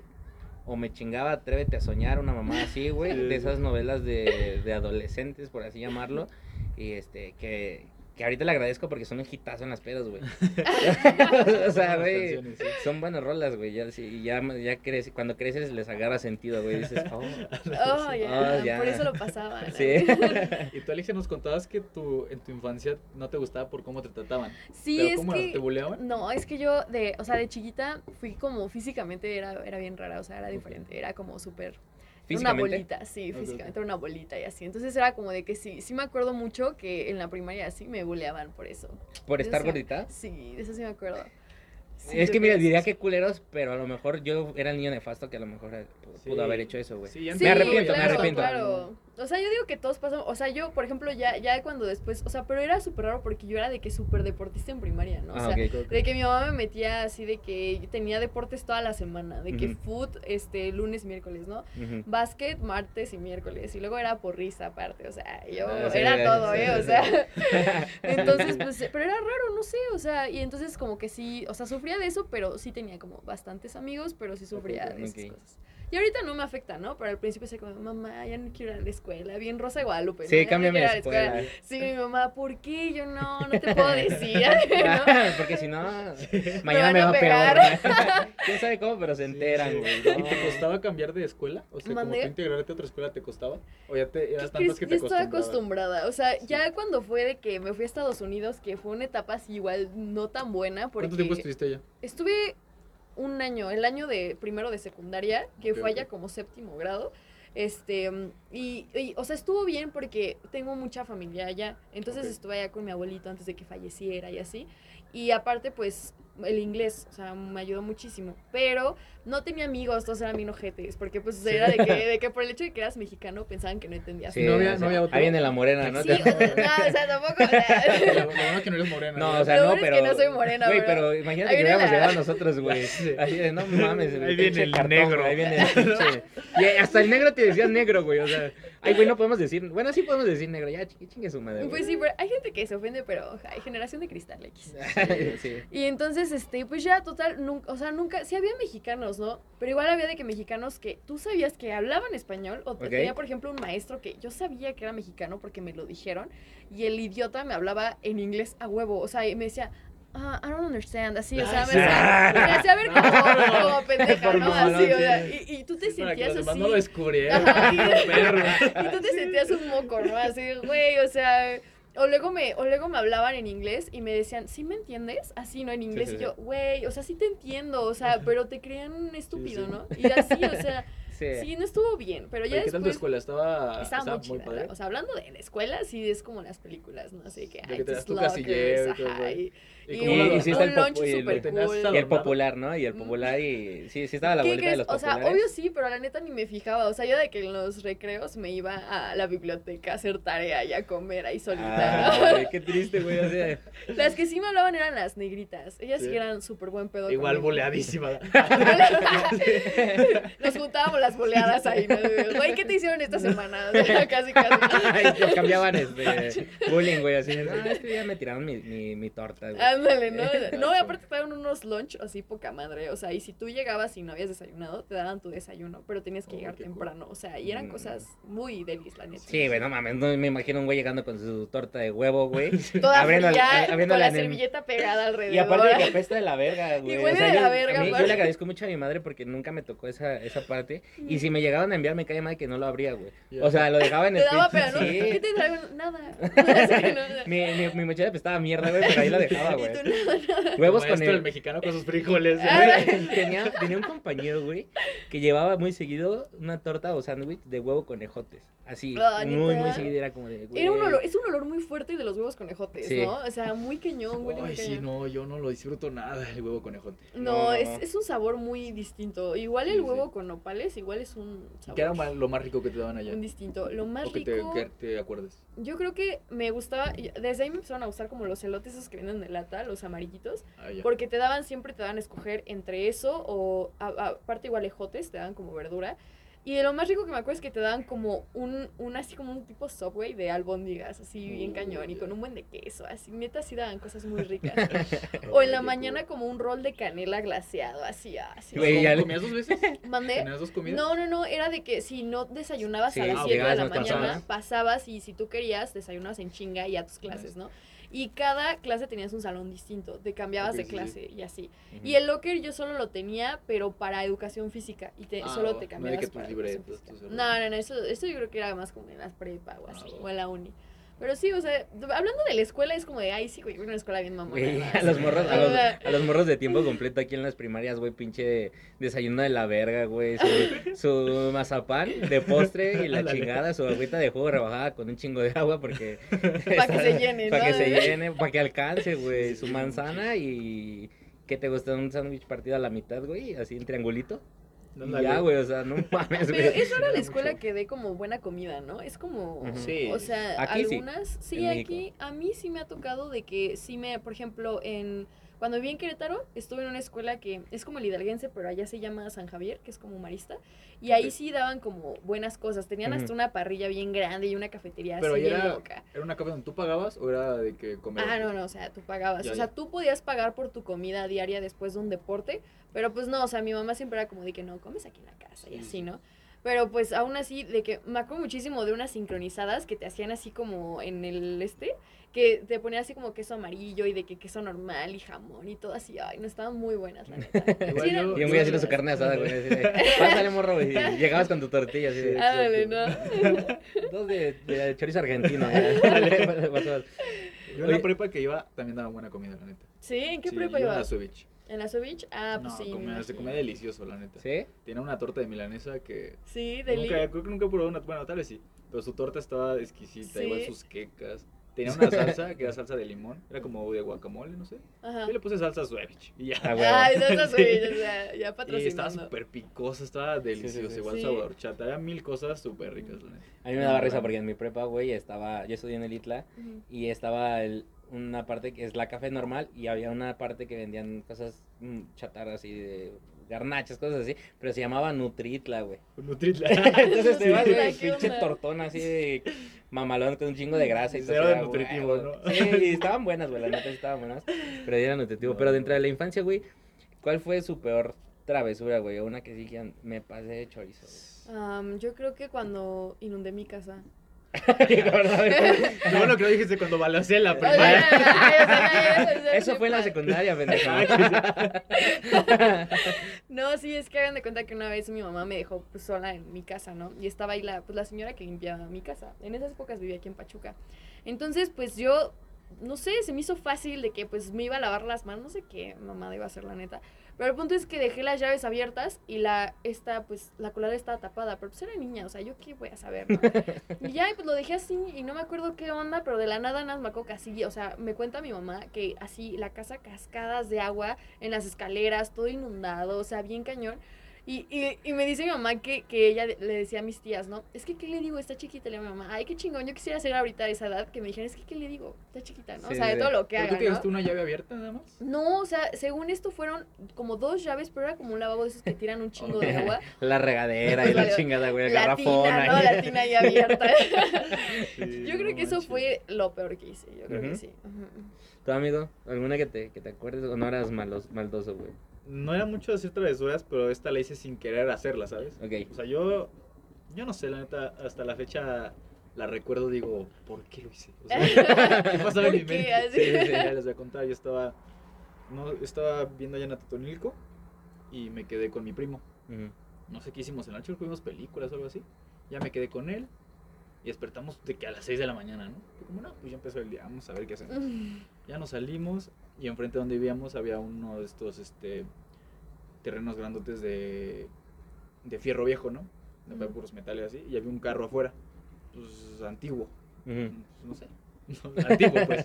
o me chingaba Atrévete a soñar, una mamá así, güey, Sí, de esas novelas de, de adolescentes, por así llamarlo, y este, que, que ahorita le agradezco porque son un hitazo en las pedas, güey. o sea, güey, sí. son buenas rolas, güey, ya, sí, ya, ya crece, cuando creces les agarra sentido, güey, dices, oh, Oh, ya, Oh, ya. por eso lo pasaba. ¿no? sí. Y tú, Alicia, nos contabas que tu, en tu infancia no te gustaba por cómo te trataban. Sí, ¿Pero es cómo que... te buleaban? No, es que yo, de, o sea, de chiquita fui como físicamente era, era bien rara, o sea, era diferente, era como súper... Una bolita, sí, físicamente era una bolita y así. Entonces era como de que sí, sí me acuerdo mucho que en la primaria sí me buleaban por eso. por estar gordita. Sí, de eso sí me acuerdo. Sí, es que mira, diría que culeros, pero a lo mejor yo era el niño nefasto que a lo mejor eh, pudo Sí. haber hecho eso, güey. Me arrepiento, me arrepiento. Claro. O sea, yo digo que todos pasamos, o sea, yo, por ejemplo, ya, ya cuando después, o sea, pero era súper raro porque yo era de que súper deportista en primaria, ¿no? O Ah, sea, de que mi mamá me metía así de que tenía deportes toda la semana, de que Ujú. foot, este, lunes, miércoles, ¿no? Ujú. Básquet, martes y miércoles, y luego era porrista aparte, o sea, yo, Ah, sí, era sí, todo, sí, ¿eh? O sea, entonces, pues, pero era raro, no sé, o sea, y entonces como que sí, o sea, sufría de eso, pero sí tenía como bastantes amigos, pero sí sufría de esas cosas. Y ahorita no me afecta, ¿no? Pero al principio se como, mamá, ya no quiero ir a la escuela, bien Rosa de Guadalupe. ¿no? Sí, no cámbiame a la escuela. Sí, mi mamá, ¿por qué? Yo no, no te puedo decir, ¿no? Porque si no, mañana me a va pegar. peor. ¿Quién sabe cómo? Pero se enteran, Sí. güey. ¿Y No. te costaba cambiar de escuela? O sea, como ¿Mandé? tú integrarte a otra escuela te costaba? ¿O ya te ¿Qué eras crees? tantas que te estaba acostumbrabas? acostumbrada. O sea, Sí. ya cuando fue de que me fui a Estados Unidos, que fue una etapa así igual no tan buena, porque ¿Cuánto tiempo estuviste allá? estuve un año, el año de primero de secundaria, que fue allá como séptimo grado. Este, y, y, o sea, estuvo bien porque tengo mucha familia allá. Entonces estuve allá con mi abuelito antes de que falleciera y así. Y aparte, pues, el inglés, o sea, me ayudó muchísimo. Pero no tenía amigos, todos eran bien ojetes. Porque, pues, era de que, de que por el hecho de que eras mexicano pensaban que no entendías. Sí, No había- o sea, no había otro. Ahí viene la morena, ¿no? Sí, o sea, no, o sea, tampoco. o sea, Lo bueno es que no eres morena. No, o sea, no, bueno es pero. que no soy morena, Güey, pero- pero imagínate ahí que hubiéramos la- llegado nosotros, güey. Sí. Así de, no mames. Ahí viene el cartón, negro. Ahí viene el pinche. Y hasta el negro te decía negro, güey. O sea, ay, güey, no podemos decir. Bueno, sí podemos decir negro. Ya, chingue, chingue su madre. Pues güey. sí, pero hay gente que se ofende, pero hay generación de cristal X. sí. Y entonces, este, pues ya total, nunca, o sea, nunca, sí había mexicanos, ¿no? Pero igual había de que mexicanos que tú sabías que hablaban español, o Ok. tenía, por ejemplo, un maestro que yo sabía que era mexicano porque me lo dijeron, y el idiota me hablaba en inglés a huevo, o sea, y me decía, ah, I don't understand, así, o sea, me hacía, hacía ver como, como pendeja, ¿no? Así, o sea, y, y tú te sentías así. no lo perro. Y tú te sentías un moco, ¿no? Así, güey, o sea. O luego, me, o luego me hablaban en inglés y me decían, ¿sí me entiendes? Así, ¿no? En inglés. sí, y yo, güey, o sea, sí te entiendo, o sea, pero te crean estúpido. ¿no? Y así, o sea, Sí. sí, no estuvo bien. Pero ya ¿Qué tal tu después. escuela? ¿Estaba, Estaba muy muy chida. padre? O sea, hablando de la escuela, sí es como las películas, ¿no? Así que, ay, que te tus das tu lockers, casillero y todo, ajá, y, ¿Y y un, Y un el lunch popo- y el- súper cool. Y el popular, ¿no? Y el popular y... Sí, sí estaba la ¿Qué bolita de los O sea, populares. obvio sí, pero la neta ni me fijaba. O sea, yo de que en los recreos me iba a la biblioteca a hacer tarea y a comer ahí solita, Ah, ¿no? güey, qué triste, güey. O sea, Las que sí me hablaban eran las negritas. Ellas sí, eran súper buen pedo. Igual boleadísima. Nos juntábamos las boleadas ahí. ¿no? Güey, ¿qué te hicieron esta semana? Casi, casi. Te cambiaban este bullying, güey, así. No, este día me tiraron mi, mi, mi torta, güey. Ándale, ¿no? No, y aparte te daban unos lunch así poca madre. O sea, y si tú llegabas y no habías desayunado, te daban tu desayuno, pero tenías que Oh, llegar cool. temprano. O sea, y eran Mm. cosas muy delis, la neta. Sí, güey, no mames, no me imagino un güey llegando con su torta de huevo, güey. Toda Abriendo- fría, con la servilleta pegada alrededor. Y aparte de que apesta de la verga, güey. huele de la verga, mí- yo le agradezco mucho a mi madre porque nunca me tocó esa, esa parte. Y si me llegaban a enviar, me cae mal que no lo abría, güey. O sea, lo dejaba en Te el daba pinche- pena, ¿no? sí. ¿Qué te traigo? Nada. Mi, mi, mi mochila apestaba a mierda, güey, pero ahí la dejaba, Y güey. tú, nada, nada. Huevos con el el... mexicano con sus frijoles. Güey, tenía, tenía un compañero, güey, que llevaba muy seguido una torta o sándwich de huevo con ejotes. Así, Ah, muy, muy seguido. Era como de, güey. Era un olor, es un olor muy fuerte de los huevos conejotes, Sí. ¿no? O sea, muy huele muy Ay, sí, cañón. no, yo no lo disfruto nada el huevo conejote. No, No, es, no. es un sabor muy distinto. Igual el Sí, huevo sí. con nopales, igual es un sabor. ¿Qué era ma- lo más rico que te daban allá? Un distinto. Lo más O que te, rico, que te acuerdes. yo creo que me gustaba, desde ahí me empezaron a gustar como los elotes esos que vienen de lata, los amarillitos, Ah, porque te daban, siempre te daban a escoger entre eso o a- a- aparte igual ejotes, te daban como verdura. Y de lo más rico que me acuerdo es que te daban como un, un así como un tipo subway de albóndigas, así bien Uh, cañón, y con un buen de queso, así neta sí daban cosas muy ricas. o en la mañana como un rol de canela glaseado, así, así. Güey, ya le- ¿Comías dos veces? ¿Mandé? ¿Tenías dos comidas? No, no, no, era de que si no desayunabas Sí, a las ah, 7 de llegabas la mañana, temprano. pasabas y si tú querías, desayunabas en chinga y a tus clases, ¿no? Y cada clase tenías un salón distinto, te cambiabas de sí, clase y así. Y el locker yo solo lo tenía, pero para educación física. Y te, Ah, solo te No de cambiabas que tus para tus No, no, no, eso, eso yo creo que era más como en la prepa o así, Ah, o en la uni. Pero sí, o sea, hablando de la escuela es como de, ay, sí, güey, una escuela bien mamona. ¿no? a los morros, a los, sea, a los morros de tiempo completo aquí en las primarias, güey, pinche desayuno de la verga, güey, su, su mazapán de postre y la chingada, su agüita de jugo rebajada con un chingo de agua porque... Pa' que se llene, Para ¿no? que se llene, para que alcance, güey, su manzana y... ¿Qué te gusta? Un sándwich partido a la mitad, güey, así en triangulito. Y Ándale. ya, güey, o sea, no mames, Pero eso era la escuela que dé como buena comida, ¿no? Es como. Sí. o sea, Aquí sí, algunas, sí, México. aquí, a mí sí me ha tocado de que sí me, por ejemplo, en, cuando viví en Querétaro, estuve en una escuela que es como el hidalguense, pero allá se llama San Javier, que es como marista, y ahí sí daban como buenas cosas, tenían hasta una parrilla bien grande y una cafetería Pero así era, loca. ¿era una capa donde tú pagabas o era de que comías? Ah, no, no, o sea, tú pagabas. Ya, o sea, ya. tú podías pagar por tu comida diaria después de un deporte, pero pues no, o sea, mi mamá siempre era como de que no, comes aquí en la casa y Sí, así, sí. ¿no? Pero pues aún así, de que me acuerdo muchísimo de unas sincronizadas que te hacían así como en el este, que te ponían así como queso amarillo y de que queso normal y jamón y todo así. Ay, no estaban muy buenas, la neta. Igual yo- Y un güey haciendo su carne asada, güey, así de, pásale, morro, güey, y llegabas con tu tortilla, así de, Ándale, ¿no? dos de, de chorizo argentino. Yo en la prepa que iba también daba buena comida, la neta. ¿Sí? ¿En qué Sí, prepa yo en la ibas? ¿En la Sovich? Ah, pues no, sí. me comía, se comía delicioso, la neta. ¿Sí? Tiene una torta de milanesa que Sí, de nunca, creo que nunca he probado una, bueno, tal vez sí, pero su torta estaba exquisita, igual Sí. sus quecas. Tenía una salsa que era salsa de limón, era como de guacamole, no sé. Ajá. Yo le puse salsa Suevich y ya. Ah, güey. Ay, esas Sovich, o sea, ya y estaba patrocinando. súper picosa, estaba deliciosa, sí. igual Sí. sabor chata, había mil cosas súper ricas, la neta. A mí me daba risa bueno. porque en mi prepa, güey, estaba, yo estudié en el ITLA Ujú. y estaba el- una parte que es la café normal y había una parte que vendían cosas mm, chatarras y de garnachas, cosas así, pero se llamaba Nutritla, güey. Nutritla. Entonces te vas, güey, ¿qué pinche tortón así de mamalón con un chingo de grasa y todo. Cero así, de era nutritivo, huevo. ¿no? Sí, y estaban buenas, güey, la neta sí estaban buenas, pero era nutritivo. No, pero dentro de la infancia, güey, ¿cuál fue su peor travesura, güey? O Una que sí que me pasé de chorizo, güey. Am, yo creo que cuando inundé mi casa. La verdad, güey. Lo bueno que lo dijiste cuando balancé la ay, Eso fue en la secundaria, pendejo. No, sí, es que hagan de cuenta que una vez mi mamá me dejó pues, sola en mi casa, ¿no? Y estaba ahí la, pues, la señora que limpiaba mi casa. En esas épocas vivía aquí en Pachuca. Entonces, pues yo, no sé, se me hizo fácil de que pues me iba a lavar las manos, no sé qué mamá iba a hacer la neta. Pero el punto es que dejé las llaves abiertas y la, esta, pues, la coladera estaba tapada. Pero pues era niña, o sea, yo qué voy a saber, ¿no? Y ya, y pues lo dejé así y no me acuerdo qué onda, pero de la nada nada me acuerdo que así, o sea, me cuenta mi mamá que así la casa cascadas de agua en las escaleras, todo inundado, o sea, bien cañón. Y, y, y me dice mi mamá que, que ella le decía a mis tías, ¿no? Es que, ¿qué le digo? Está chiquita, le digo a mi mamá. Ay, qué chingón, yo quisiera ser ahorita de esa edad que me dijeran, es que, ¿qué le digo? Está chiquita, ¿no? Sí, o sea, de todo lo que ¿Pero haga, tú dejaste ¿no? una llave abierta nada más? No, o sea, según esto fueron como dos llaves, pero era como un lavabo de esos que tiran un chingo de agua. La regadera y la La- chingada, güey, el garrafón. tina, ¿no? La tina ahí abierta. Sí, yo creo no que eso manches. fue lo peor que hice, yo creo que sí. Ujú. ¿Tu amigo? ¿Alguna que te, que te acuerdes o no eras malos, maldoso, güey? No era mucho de hacer travesuras, pero esta la hice sin querer hacerla, ¿sabes? Ok. O sea, yo, yo no sé, la neta, hasta la fecha la recuerdo, digo, ¿por qué lo hice? O sea, ¿qué pasaba en ¿Por mi mente? Sí, sí, sí, ya les voy a contar. Yo estaba, no, estaba viendo allá en Atotonilco y me quedé con mi primo. Ujú. No sé qué hicimos en la noche, vimos películas o algo así. Ya me quedé con él y despertamos de que a las 6 de la mañana, ¿no? Fue como, no, pues ya empezó el día, vamos a ver qué hacemos. Ya nos salimos y enfrente de donde vivíamos había uno de estos este, terrenos grandotes de, de fierro viejo, ¿no? De puros metales así. Y había un carro afuera, pues antiguo, pues, no sé. antiguo, pues.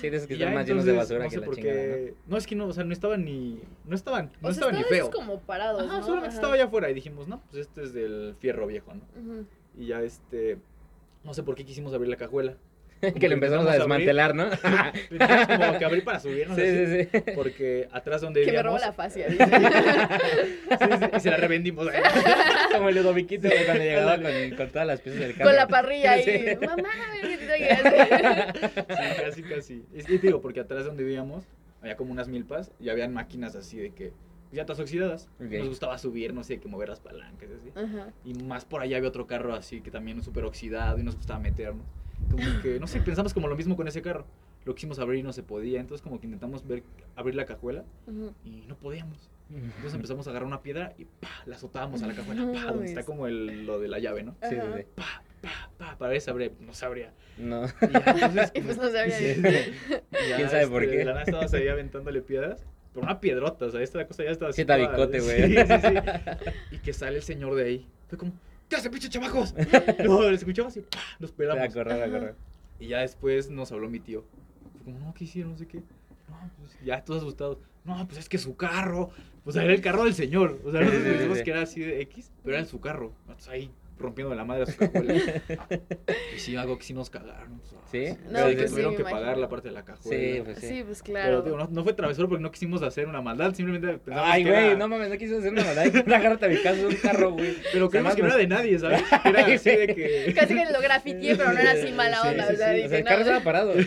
Sí, de esos que están más llenos de basura no que sé la por chingada, qué- ¿no? es que no, o sea, no estaban ni, no estaban, no o sea, estaban ni feo. como parados, Ajá, ¿no? solamente Ajá. estaba allá afuera y dijimos, no, pues este es del fierro viejo, ¿no? Y ya este, no sé por qué quisimos abrir la cajuela. que lo empezamos a desmantelar, ¿no? como que abrir para subirnos sí, así, sí, sí. porque atrás donde Que me robó vivíamos, la fascia. sí, sí, y se la revendimos. Como el Ludoviquito, cuando llegaba con, con todas las piezas del carro. Con la parrilla ahí. Sí. Mamá. Sí, casi, casi. Te digo, porque atrás donde vivíamos había como unas milpas y habían máquinas así de que ya todas oxidadas. Nos gustaba subir, no sé, que mover las palancas y así. Ajá. Y más por allá había otro carro así que también súper oxidado y nos gustaba meternos. Como que, no sé, pensamos como lo mismo con ese carro. Lo quisimos abrir y no se podía. Entonces como que intentamos ver, abrir la cajuela Ujú. y no podíamos. Entonces empezamos a agarrar una piedra y pa, la azotábamos a la cajuela, No pa, donde está como el, lo de la llave, ¿no? Sí, sí. Pa, pa, pa, para ver si abría, no se abría. No. Y ya, entonces, Y pues no se abría. Sí. Ya, ¿Quién sabe por este, qué? De la nada estábamos ahí aventándole piedras. Pero una piedrota, o sea, esta cosa ya estaba Sí, toda- tabicote, güey. Sí, sí, sí. Y que sale el señor de ahí. Fue como, ¿qué hace, pinche chamacos? No, lo escuchamos y ¡pah! nos A pelamos. correr, a correr. Y ya después nos habló mi tío. Fue como, no, ¿qué hicieron? No sé qué. No, pues ya todos asustados. No, pues es que su carro. O sea, era el carro del señor. O sea, nosotros pensamos que era así de X, pero era su carro. Nosotros ahí rompiendo la madre a su cajuela. y sí, algo que sí nos cagaron. o sea, ¿Sí? No, pero pues que sí, tuvieron que imagino. pagar la parte de la cajuela. Sí, pues sí. Sí, pues Pero claro. digo, no, no fue travesura porque no quisimos hacer una maldad, simplemente pensamos Ay, que güey, era... no mames, no quiso hacer una maldad. Agárrate a mi casa un carro, güey. Pero creemos que no era de nadie, ¿sabes? Era así de que... Casi que lo grafiteé, pero no era así mala onda. o sea, sea, el carro estaba parado.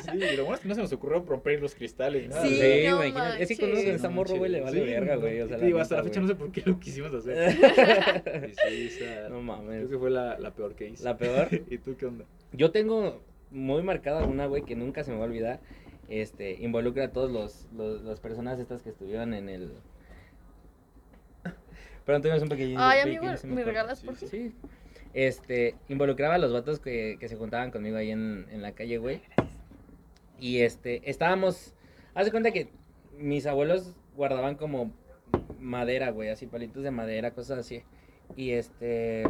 Sí, y lo bueno es que no se nos ocurrió romper los cristales. Sí, Sí, no güey. imagínate. Es que manches. a esa morro, güey, le vale Sí, verga, güey. O sea, hasta la fecha no sé por qué lo quisimos hacer. No mames. Creo que fue la, la peor que hice. La peor. ¿Y tú qué onda? Yo tengo muy marcada una, güey, que nunca se me va a olvidar. Este, involucra a todos los, los, las personas estas que estuvieron en el... Perdón, tuvimos un pequeño... Ay, pequeño amigo, ¿me regalas por sí. favor? Sí. Este, involucraba a los vatos que, que se juntaban conmigo ahí en, en la calle, güey. Y este, estábamos. Haz de cuenta que mis abuelos guardaban como madera, güey, así palitos de madera, cosas así. Y este.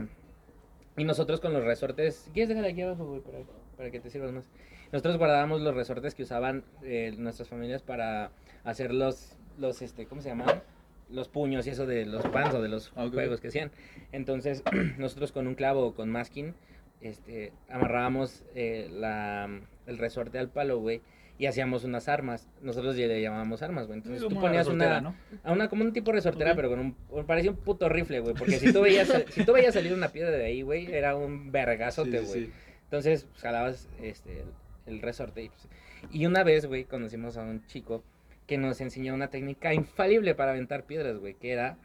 Y nosotros con los resortes. ¿Quieres dejar aquí abajo, güey? Para, para que te sirvas más. Nosotros guardábamos los resortes que usaban eh, nuestras familias para hacer los, los, este, ¿cómo se llamaban? Los puños y eso de los pans o de los Ah, juegos que hacían. Entonces, nosotros con un clavo o con masking, este, amarrábamos eh, la, el resorte al palo, güey, y hacíamos unas armas. Nosotros ya le llamábamos armas, güey. Entonces tú ponías una, ¿no? a una, como un tipo de resortera, pero con un, parecía un puto rifle, güey, porque si tú veías, sal- si tú veías salir una piedra de ahí, güey, era un vergazote, güey. sí, sí. Entonces, pues, jalabas este, el, el resorte. Y, pues, y una vez, güey, conocimos a un chico que nos enseñó una técnica infalible para aventar piedras, güey, que era,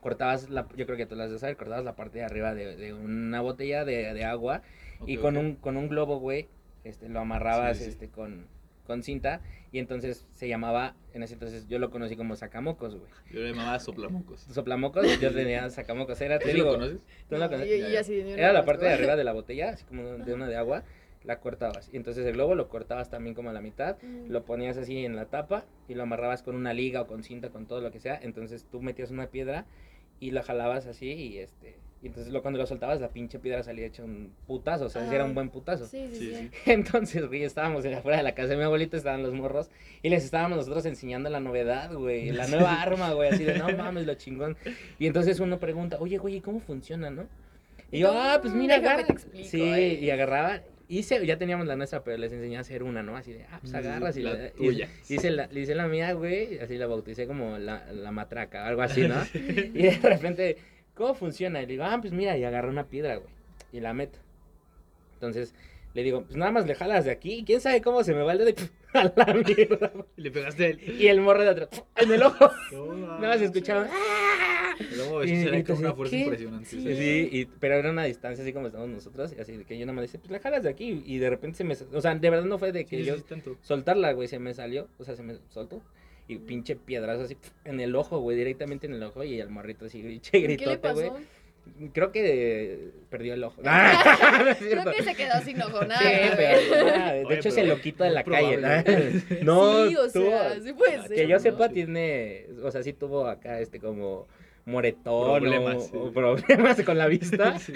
cortabas, la, yo creo que tú las de saber, cortabas la parte de arriba de, de una botella de, de agua y con, un, con un globo, güey, este, lo amarrabas Sí, sí. este, con, con cinta y entonces se llamaba, en ese entonces yo lo conocí como sacamocos, güey. Yo le llamaba soplamocos. Soplamocos, yo tenía sacamocos, era, te ¿Sí lo digo, conoces? ¿tú lo conoces? Era la parte de arriba de la botella, así como de una de agua, la cortabas. Y entonces el globo lo cortabas también como a la mitad, Mm. lo ponías así en la tapa y lo amarrabas con una liga o con cinta, con todo lo que sea. Entonces tú metías una piedra y la jalabas así y este... Y entonces lo, cuando lo soltabas, la pinche piedra salía hecha un putazo, o sea, era un buen putazo. Sí, sí, Sí. Entonces, güey, estábamos afuera de la casa de mi abuelito, estaban los morros, y les estábamos nosotros enseñando la novedad, güey, la nueva arma, güey, así de, no mames, lo chingón. Y entonces uno pregunta, oye, güey, ¿y cómo funciona, no? Y yo, ah, pues mira, agarra. Sí, eh. y agarraba, hice, ya teníamos la nuestra, pero les enseñé a hacer una, ¿no? Así de, ah, pues Sí, agarras y la le- tuya. y- Hice la, hice la mía, güey, así la bauticé como la, la matraca, algo así, ¿no? y de repente, ¿cómo funciona? Y le digo, ah, pues mira, y agarré una piedra, güey, y la meto. Entonces, le digo, pues nada más le jalas de aquí, quién sabe cómo se me va el dedo y a la mierda. Le pegaste él. Y el morro de atrás, en el ojo. No, Nada más escuchaban. ¡ah! Luego Y- eso será y con una fuerza ¿qué? impresionante. Sí. Sí, y- pero era una distancia así como estamos nosotros, y así de que yo nada más decía, pues la jalas de aquí, y de repente se me, o sea, de verdad no fue de que Sí, yo sí, soltarla, güey, se me salió, o sea, se me soltó, y pinche piedrazo así en el ojo, güey, directamente en el ojo, y el morrito así, pinche ¿Qué le gritote, güey. Creo que perdió el ojo. Ah, no Creo que se quedó sin ojo, nada. Sí, pero, ah, de Oye, hecho pero se lo quito de la calle. ¿no? No, sí, o tuvo- sea, sí puede ser. que yo no, sepa sí. tiene, o sea, sí tuvo acá este como moretón Problemas, o, sí. o problemas con la vista. Sí.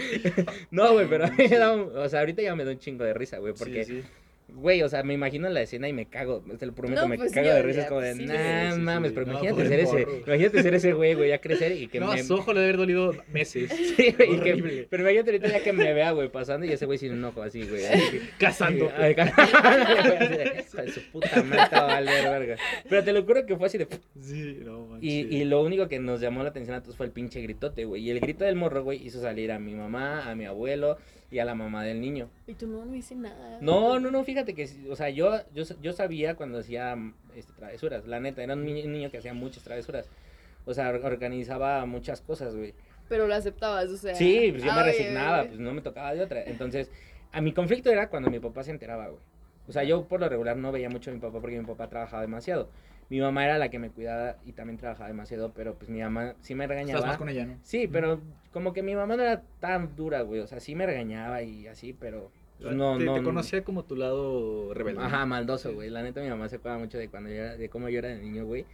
No, güey, pero a mí me da un- o sea, ahorita ya me da un chingo de risa, güey, porque, Sí, sí. Güey, o sea, me imagino la escena y me cago, te lo prometo, No, me pues cago de risa, como de, pues sí, nah, sí, mames, sí. pero No, imagínate pobre ser ese, imagínate ser ese güey, güey, ya crecer y que No, me... a su ojo le debe haber dolido meses. Sí, güey, y que- pero imagínate ahorita ya que me vea, güey, pasando y ese güey sin un ojo así, güey. Cazando. Ay, de, "Hijo de su puta madre, esta va a valer verga. Pero te lo juro que fue así de... Sí, no manches. Y, y lo único que nos llamó la atención a todos fue el pinche gritote, güey. Y el grito del morro, güey, hizo salir a mi mamá, a mi abuelo y a la mamá del niño. Y tú no, no hice nada. No, no, no, fíjate que, o sea, yo, yo, yo sabía cuando hacía este, travesuras, la neta, era un niño, que hacía muchas travesuras. O sea, or- organizaba muchas cosas, güey. Pero lo aceptabas, o sea. Sí, pues yo me resignaba, pues no me tocaba de otra. Entonces, a mi conflicto era cuando mi papá se enteraba, güey. O sea, yo por lo regular no veía mucho a mi papá porque mi papá trabajaba demasiado. Mi mamá era la que me cuidaba y también trabajaba demasiado, pero pues mi mamá sí me regañaba. Estás más con ella, ¿no? Sí, pero como que mi mamá no era tan dura, güey. O sea, sí me regañaba y así, pero pues, no, te, no. te conocía como tu lado rebelde. Ajá, maldoso, güey. La neta, mi mamá se acuerda mucho de cuando yo era, de cómo yo era de niño, güey.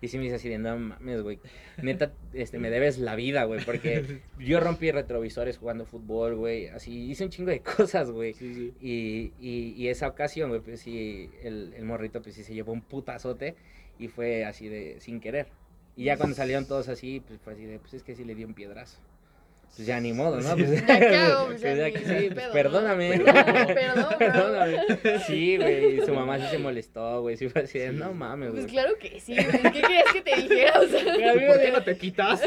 Y sí me dice así de, no mames, güey. Neta, este, me debes la vida, güey. Porque yo rompí retrovisores jugando fútbol, güey. Así, hice un chingo de cosas, güey. Sí, sí. Y, y, y esa ocasión, güey, pues sí, el, el morrito, pues sí se llevó un putazote. Y fue así de, sin querer. Y ya cuando salieron todos así, pues fue así de, pues es que sí le dio un piedrazo. Pues ya ni modo, ¿no? Pues. Pues ya pues ni pedo, sí, pues ¿no? perdóname. Perdón. Perdóname. Sí, güey, y su mamá sí se molestó, güey. Sí fue así de, no mames, Pues güey. claro que sí, güey. ¿Qué querías que te dijera? O sea, ¿Por qué no te quitas?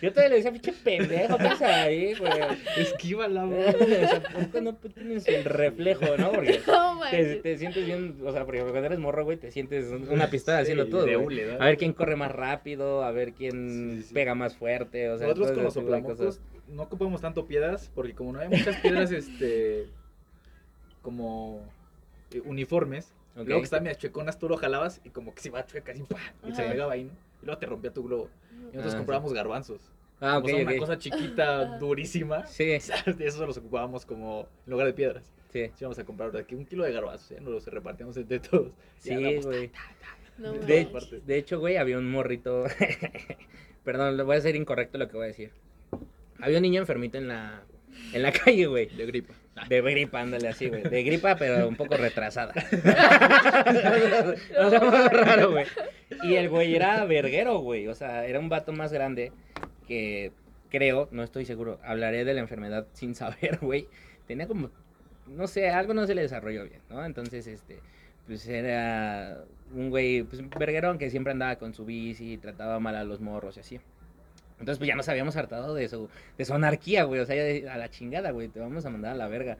Yo todavía le decía, pinche pendejo, ¿qué haces ahí, güey? Esquívala, o güey. sea, ¿por qué no tienes el reflejo, no? Porque no te, te sientes bien, o sea, porque cuando eres morro, güey, te sientes una pistola haciendo todo, de hule. A ver quién corre más rápido, a ver quién Sí, sí. pega más fuerte, o sea, Nosotros cosas. no ocupamos tanto piedras porque como no hay muchas piedras este como eh, uniformes, Ok. luego que están medias chueconas, tú lo jalabas y como que se iba chueca así, ¡pah! y se pegaba ahí, ¿no? Y luego te rompía tu globo. Y nosotros Ah, comprábamos garbanzos. Ah, ok, Como son ok. una cosa chiquita, durísima. Sí, De eso los ocupábamos como en lugar de piedras. sí. Sí, vamos a comprar aquí un kilo de garbanzos, ¿eh? Nos los repartíamos entre todos. Y Sí, güey. No De, de hecho, güey, había un morrito. Perdón, le voy a ser incorrecto lo que voy a decir. Había un niño enfermito en la, en la calle, güey. de gripa. De gripa, ándale así, güey. De gripa, pero un poco retrasada. o sea, raro, güey. Y el güey era verguero, güey. O sea, era un vato más grande que creo, no estoy seguro, hablaré de la enfermedad sin saber, güey. Tenía como, no sé, algo no se le desarrolló bien, ¿no? Entonces, este, pues era un güey, pues verguerón que siempre andaba con su bici, trataba mal a los morros y así. Entonces, pues ya nos habíamos hartado de su, de su anarquía, güey. O sea, ya de- a la chingada, güey. Te vamos a mandar a la verga.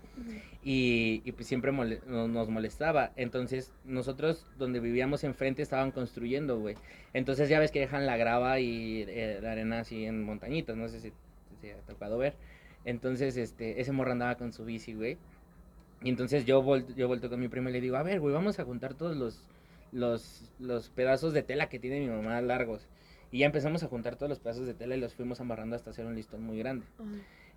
Y, y pues siempre mole- no- nos molestaba. Entonces, nosotros donde vivíamos enfrente estaban construyendo, güey. Entonces, ya ves que dejan la grava y eh, la arena así en montañitas. No sé si te ha tocado ver. Entonces, este, ese morro andaba con su bici, güey. Y entonces yo, vol- yo volto con mi primo y le digo, a ver, güey, vamos a juntar todos los, los, los pedazos de tela que tiene mi mamá largos. Y ya empezamos a juntar todos los pedazos de tela y los fuimos amarrando hasta hacer un listón muy grande.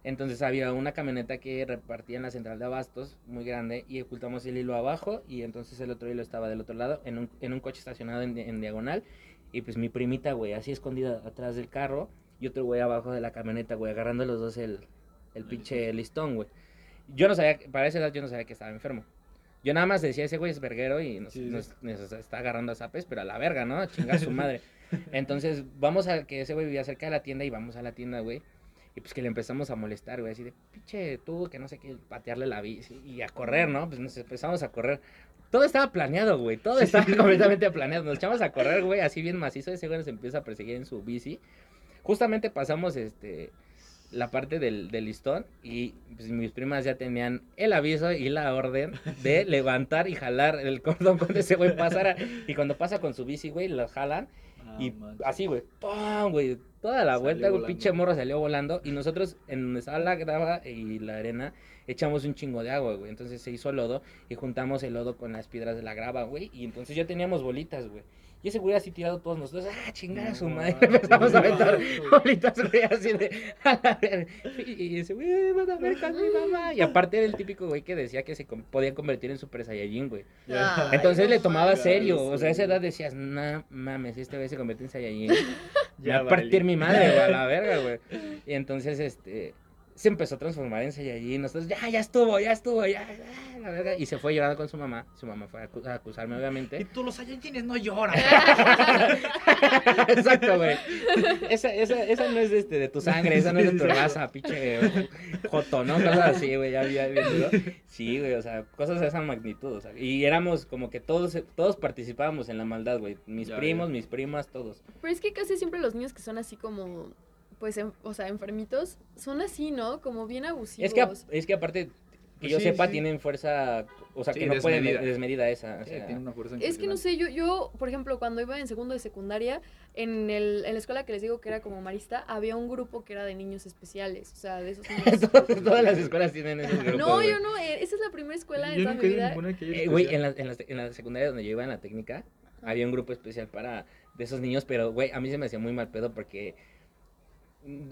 Entonces había una camioneta que repartía en la central de abastos, muy grande, y ocultamos el hilo abajo, y entonces el otro hilo estaba del otro lado, en un, en un coche estacionado en, en diagonal, y pues mi primita, güey, así escondida atrás del carro, y otro güey abajo de la camioneta, güey, agarrando los dos el, el pinche listón, güey. Yo no sabía, para esa edad yo no sabía que estaba enfermo. Yo nada más decía, ese güey es verguero y nos, Sí, sí. nos- nos está agarrando a zapes, pero a la verga, ¿no? Chinga su madre. Entonces, vamos a que ese güey vivía cerca de la tienda y vamos a la tienda, güey. Y pues que le empezamos a molestar, güey, así de, pinche tú, que no sé qué, patearle la bici y a correr, ¿no? Pues nos empezamos a correr. Todo estaba planeado, güey, todo estaba completamente planeado. Nos echamos a correr, güey, así bien macizo. Ese güey nos empieza a perseguir en su bici. Justamente pasamos, este, la parte del, del listón y pues, mis primas ya tenían el aviso y la orden de levantar y jalar el cordón cuando ese güey pasara. Y cuando pasa con su bici, güey, lo jalan Ah, y así, güey, ¡pum! güey, toda la Salió vuelta, güey, pinche morro salió volando. Y nosotros, en donde estaba la grava y la arena, echamos un chingo de agua, güey. Entonces se hizo lodo y juntamos el lodo con las piedras de la grava, güey. Y entonces ya teníamos bolitas, güey. Y ese güey así tirado todos nosotros, ¡ah, chingada No su madre! Empezamos a aventar bolitas, güey, así de, a. Y y ese güey, van a ver con mi mamá. Y aparte era el típico güey que decía que se podía convertir en Super Saiyajin, güey. Entonces le tomaba serio, o sea, a esa edad decías, no mames, este güey se convierte en Saiyajin. me va a partir mi madre, güey, a la verga, güey. Y entonces, este, se empezó a transformar en Saiyajin. Nosotros, ya, ya estuvo, ya estuvo, ya, ya, la verga. Y se fue llorando con su mamá. Su mamá fue a, acu- a acusarme, Y obviamente. tú los Saiyajines no lloran. Exacto, güey. Esa, esa, esa no es de, este, de tu sangre, esa no es de tu raza, pinche joto, ¿no? Cosas así, güey, ya había visto. Sí, güey, o sea, cosas de esa magnitud, o sea. Y éramos como que todos, todos participábamos en la maldad, güey. Mis Ya primos, mis primas, todos. Pero es que casi siempre los niños que son así como, pues, en- o sea, enfermitos, son así, ¿no? Como bien abusivos. Es que, es que aparte, que Pues yo sí, sepa, sí. tienen fuerza, o sea, Sí, que no pueden, desmedida. desmedida esa. o Sí, sea, tiene una fuerza Es que no sé, yo, yo, por ejemplo, cuando iba en segundo de secundaria, en, el, en la escuela que les digo que era como marista, había un grupo que era de niños especiales, o sea, de esos niños. todas, todas las escuelas tienen esos grupos, no, yo no, eh, esa es la primera escuela de Yo toda nunca mi vida. Eh, Güey, en especial. la, en, la, en la secundaria donde yo iba en la técnica, había un grupo especial para de esos niños, pero, güey, a mí se me hacía muy mal pedo porque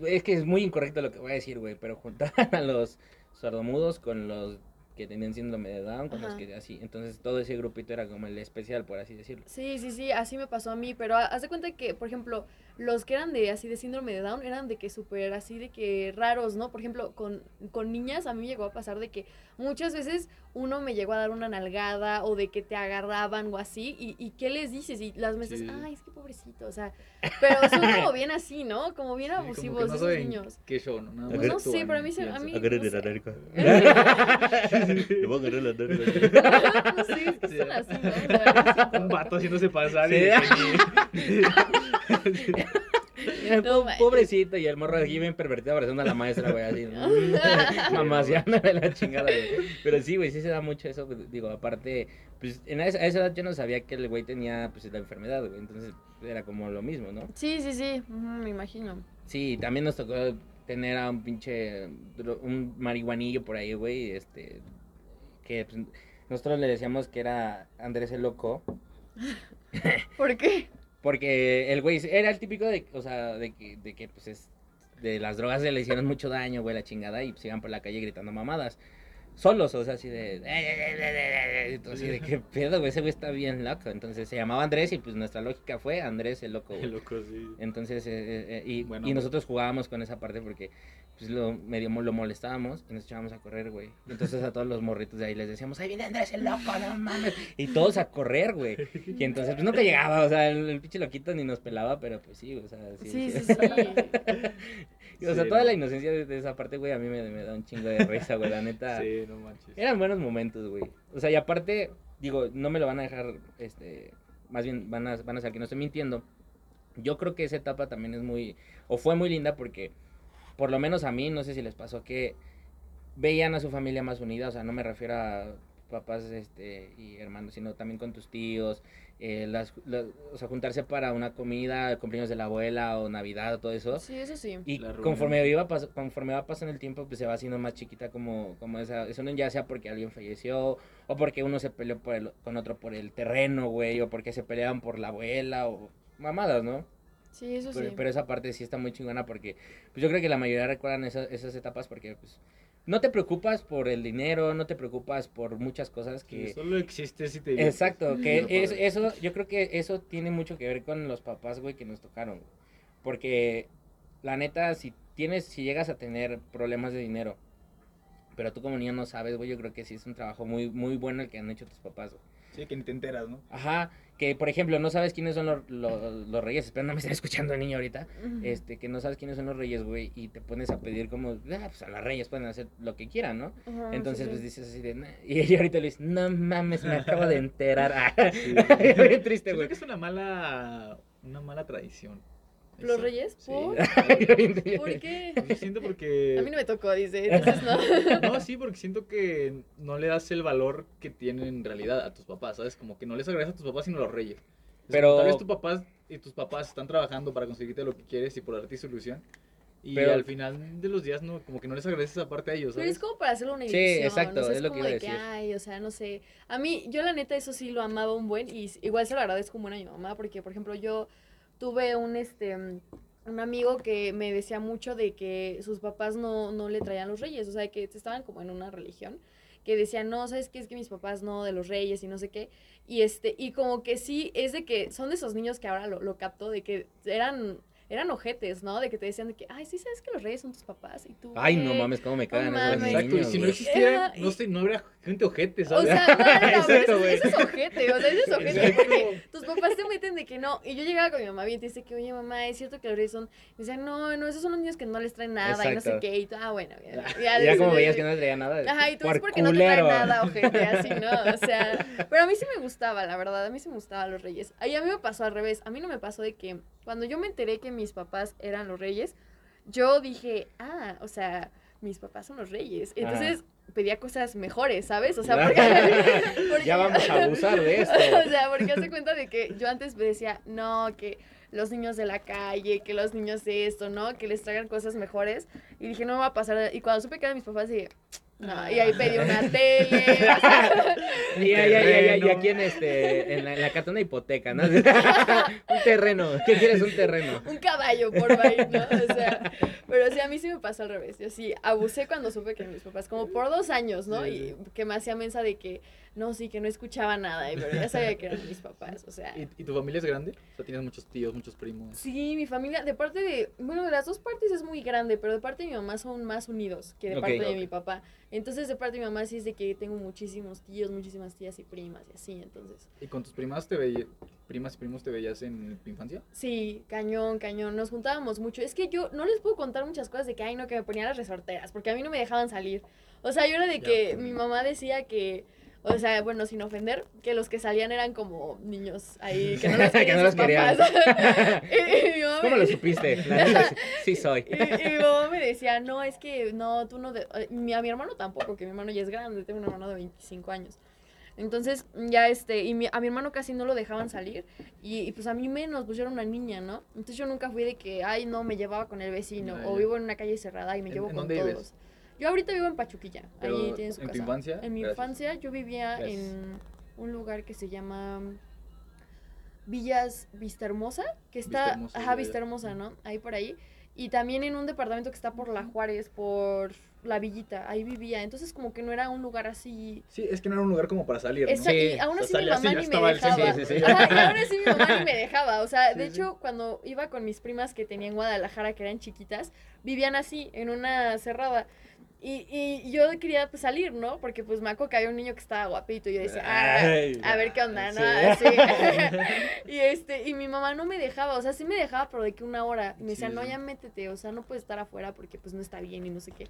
es que es muy incorrecto lo que voy a decir, güey, pero juntaban a los sordomudos con los que tenían síndrome de Down, con los que así, entonces todo ese grupito era como el especial, por así decirlo. Sí, sí, sí, así me pasó a mí, pero ha- haz de cuenta que, por ejemplo, los que eran de así de síndrome de Down eran de que súper así de que raros, ¿no? Por ejemplo, con, con niñas a mí me llegó a pasar de que muchas veces uno me llegó a dar una nalgada o de que te agarraban o así, y, y ¿qué les dices? Y las mesas, Sí. ay, es que pobrecito, o sea, pero son como bien así, ¿no? Como bien Sí, como que abusivos no esos niños. ¿Qué show, no? Nada Pues más no sé, pero a y mí se- a mí- Agárrate no la narca. Voy a agarrar la narca. no sé, es que son así, ¿no? O sea, Un vato haciéndose pasar Sí. y No pobrecito, y el morro aquí bien pervertido abrazando a la maestra, güey, así. Mamaseando de la chingada, güey. Pero sí, güey, sí se da mucho eso, digo, aparte, pues en esa, a esa edad yo no sabía que el güey tenía, pues, la enfermedad, güey, entonces era como lo mismo, ¿no? Sí, sí, sí, me imagino. Sí, también nos tocó tener a un pinche, un marihuanillo por ahí, güey, este, que pues, nosotros le decíamos que era Andrés el Loco, ¿Por qué? Porque el güey era el típico de, o sea, de que, de que pues es, de las drogas le hicieron mucho daño, güey, la chingada, y pues iban por la calle gritando mamadas. Solos, o sea, así de... Así de qué pedo, güey, ese güey está bien loco. Entonces se llamaba Andrés y pues nuestra lógica fue Andrés el loco, güey. loco, sí. Entonces, eh, eh, eh, y, Bueno, y nosotros jugábamos con esa parte porque pues lo medio mo- lo molestábamos y nos echábamos a correr, güey. Entonces a todos los morritos de ahí les decíamos, ahí viene Andrés el loco, no mames. Y todos a correr, güey. Y entonces pues nunca llegaba, o sea, el, el pinche loquito ni nos pelaba, pero pues sí, o sea, sí. Sí, sí. sí, sí. O sea, toda no. la inocencia de, de esa parte, güey, a mí me, me da un chingo de risa, güey, la neta. Sí, no manches. Eran buenos momentos, güey. O sea, y aparte, digo, no me lo van a dejar, este, más bien van a, van a saber que no estoy mintiendo. Yo creo que esa etapa también es muy, o fue muy linda porque, por lo menos a mí, no sé si les pasó que veían a su familia más unida, o sea, no me refiero a papás este, y hermanos, sino también con tus tíos, eh, las, la- o sea, juntarse para una comida, cumpleaños de la abuela o Navidad o todo eso. Sí, eso sí. Y conforme iba pas- conforme va pasando el tiempo, pues se va haciendo más chiquita como, como esa, eso no ya sea porque alguien falleció, o porque uno se peleó por el- con otro por el terreno, güey, o porque se peleaban por la abuela, o mamadas, ¿no? Sí, eso Pero, sí. pero esa parte sí está muy chingona porque, pues yo creo que la mayoría recuerdan esas, esas etapas porque, pues, no te preocupas por el dinero, no te preocupas por muchas cosas que... Sí, solo existe si te. Exacto, que es, eso, yo creo que eso tiene mucho que ver con los papás, güey, que nos tocaron. güey. Porque, la neta, si tienes, si llegas a tener problemas de dinero, pero tú como niño no sabes, güey, yo creo que sí es un trabajo muy, muy bueno el que han hecho tus papás, güey. Sí, que ni te enteras, ¿no? Ajá, que por ejemplo, no sabes quiénes son los, los, los reyes, espero no me estén escuchando el niño ahorita, este, que no sabes quiénes son los reyes, güey, y te pones a pedir como, ah, pues a los reyes pueden hacer lo que quieran, ¿no? Ajá, Entonces, sí, pues sí. dices así de. "Nah", Y ella ahorita le dice, no mames, me acabo de enterar. Ah, Sí. Bien triste, güey. que es una mala, una mala tradición. ¿Los reyes? Sí. ¿Por? Triste. ¿Por qué? Yo siento porque... A mí no me tocó, dice. Entonces no. No, sí, porque siento que no le das el valor que tienen en realidad a tus papás, ¿sabes? Como que no les agradeces a tus papás, sino a los reyes. Es Pero- Tal vez tus papás y tus papás están trabajando para conseguirte lo que quieres y por darte solución. Y Pero- al final de los días, no, como que no les agradeces aparte a ellos, Pero ¿sabes? es como para hacerlo una Sí, ilusión. exacto, o sea, es lo que iba a de que, decir. ay, o sea, no sé. A mí, yo la neta, eso sí lo amaba un buen. Y igual se lo agradezco un buen a mi mamá. Porque, por ejemplo, yo tuve un, este, mm, un amigo que me decía mucho de que sus papás no, no le traían los reyes. O sea, que estaban como en una religión. Que decían, no, ¿sabes qué? Es que mis papás no, de los reyes y no sé qué. Y este, y como que sí, es de que son de esos niños que ahora lo, lo capto, de que eran eran ojetes, ¿no? De que te decían de que, ay, sí, sabes que los reyes son tus papás y tú. Ay, no ¿qué?". mames, cómo me cagan esos mames. Exacto, y niños, si no existiera, no y- sé, no habría gente ojete, O ¿sabes? sea, no, no, Exacto, eso, güey. eso es ojete, o sea, eso es ojete, porque tus papás te meten de que no, y yo llegaba con mi mamá bien, te dice que, oye, mamá, es cierto que los reyes son, me decían, no, no, esos son los niños que no les traen nada, y no sé qué, y tú, ah, bueno, ya, Y ya como veías que no le traía nada. Ajá, y tú es por porque no te traen nada, ojete, así, ¿no? O sea, pero a mí sí me gustaba, la verdad, a mí sí me gustaban los reyes. Ahí a mí me pasó al revés, a mí no me pasó de que cuando yo me enteré que mis papás eran los reyes, yo dije, ah, o sea, mis papás son los reyes. Entonces pedía cosas mejores, ¿sabes? O sea, porque... porque- Ya vamos a abusar de esto. o sea, porque hace cuenta de que yo antes decía, no, que los niños de la calle, que los niños de esto, ¿no? Que les traigan cosas mejores. Y dije, no me va a pasar. Y cuando supe que eran mis papás, dije, no. Y ahí pedí una tele. Y, ya, ya, ya, ya, y aquí en, este, en, la, en la carta una hipoteca, ¿no? un terreno. ¿Qué quieres? Un terreno. un caballo por ahí, ¿no? O sea, pero sí, a mí sí me pasó al revés. Yo sí abusé cuando supe que mis papás, como por dos años, ¿no? Sí, Y que me hacía mensa de que, no, sí, que no escuchaba nada, y- pero ya sabía que eran mis papás, o sea. ¿Y, y tu familia es grande? O sea, tienes muchos tíos, muchos primos. Sí, mi familia, de parte de, bueno, de las dos partes es muy grande, pero de parte de mi mamá son más unidos que de parte de mi papá. Entonces, de parte de mi mamá sí es de que tengo muchísimos tíos, muchísimas tías y primas y así, entonces. ¿Y con tus primas te veías, primas y primos te veías en tu infancia? Sí, cañón, cañón, nos juntábamos mucho. Es que yo no les puedo contar muchas cosas de que, ay, no, que me ponía las resorteras, porque a mí no me dejaban salir. O sea, yo era de Ya. que mi mamá decía que... O sea, bueno, sin ofender, que los que salían eran como niños ahí, que no los Que querían no los sus querían. papás. y, y mi mamá ¿Cómo me- lo supiste? Sí, soy. Y, y mi mamá me decía, no, es que no, tú no... de- eh, mi- a mi hermano tampoco, que mi hermano ya es grande, tengo un hermano de 25 años. Entonces, ya este, y mi- a mi hermano casi no lo dejaban salir, y, y, pues a mí menos, pues yo era una niña, ¿no? Entonces yo nunca fui de que, ay, no, me llevaba con el vecino, o vivo en una calle cerrada y me ¿En- llevo en con dónde todos. vives? Yo ahorita vivo en Pachuquilla, Pero, ahí tiene su ¿en tu casa. infancia? En mi Gracias. infancia yo vivía Gracias. en un lugar que se llama Villas Vista Hermosa, que está, Vista Hermosa, ajá. Vista Hermosa, ¿no? Ahí por ahí. Y también en un departamento que está por La Juárez, por La Villita, ahí vivía. Entonces como que no era un lugar así... Sí, es que no era un lugar como para salir, ¿no? Esa- Sí, y aún así mi mamá ni me dejaba. Sí, sí, sí. Ajá, y aún así mi mamá ni me dejaba. O sea, Sí, de sí. hecho, cuando iba con mis primas que tenía en Guadalajara, que eran chiquitas, vivían así, en una cerrada. Y, y yo quería pues, salir, ¿no? Porque pues me acuerdo que había un niño que estaba guapito y yo decía, ah, Ay, a ver qué onda, ¿no? sí. Así. y este, y mi mamá no me dejaba, o sea, sí me dejaba, pero de que una hora. Y me decía, Sí, no, ya métete, o sea, no puedes estar afuera porque pues no está bien y no sé qué.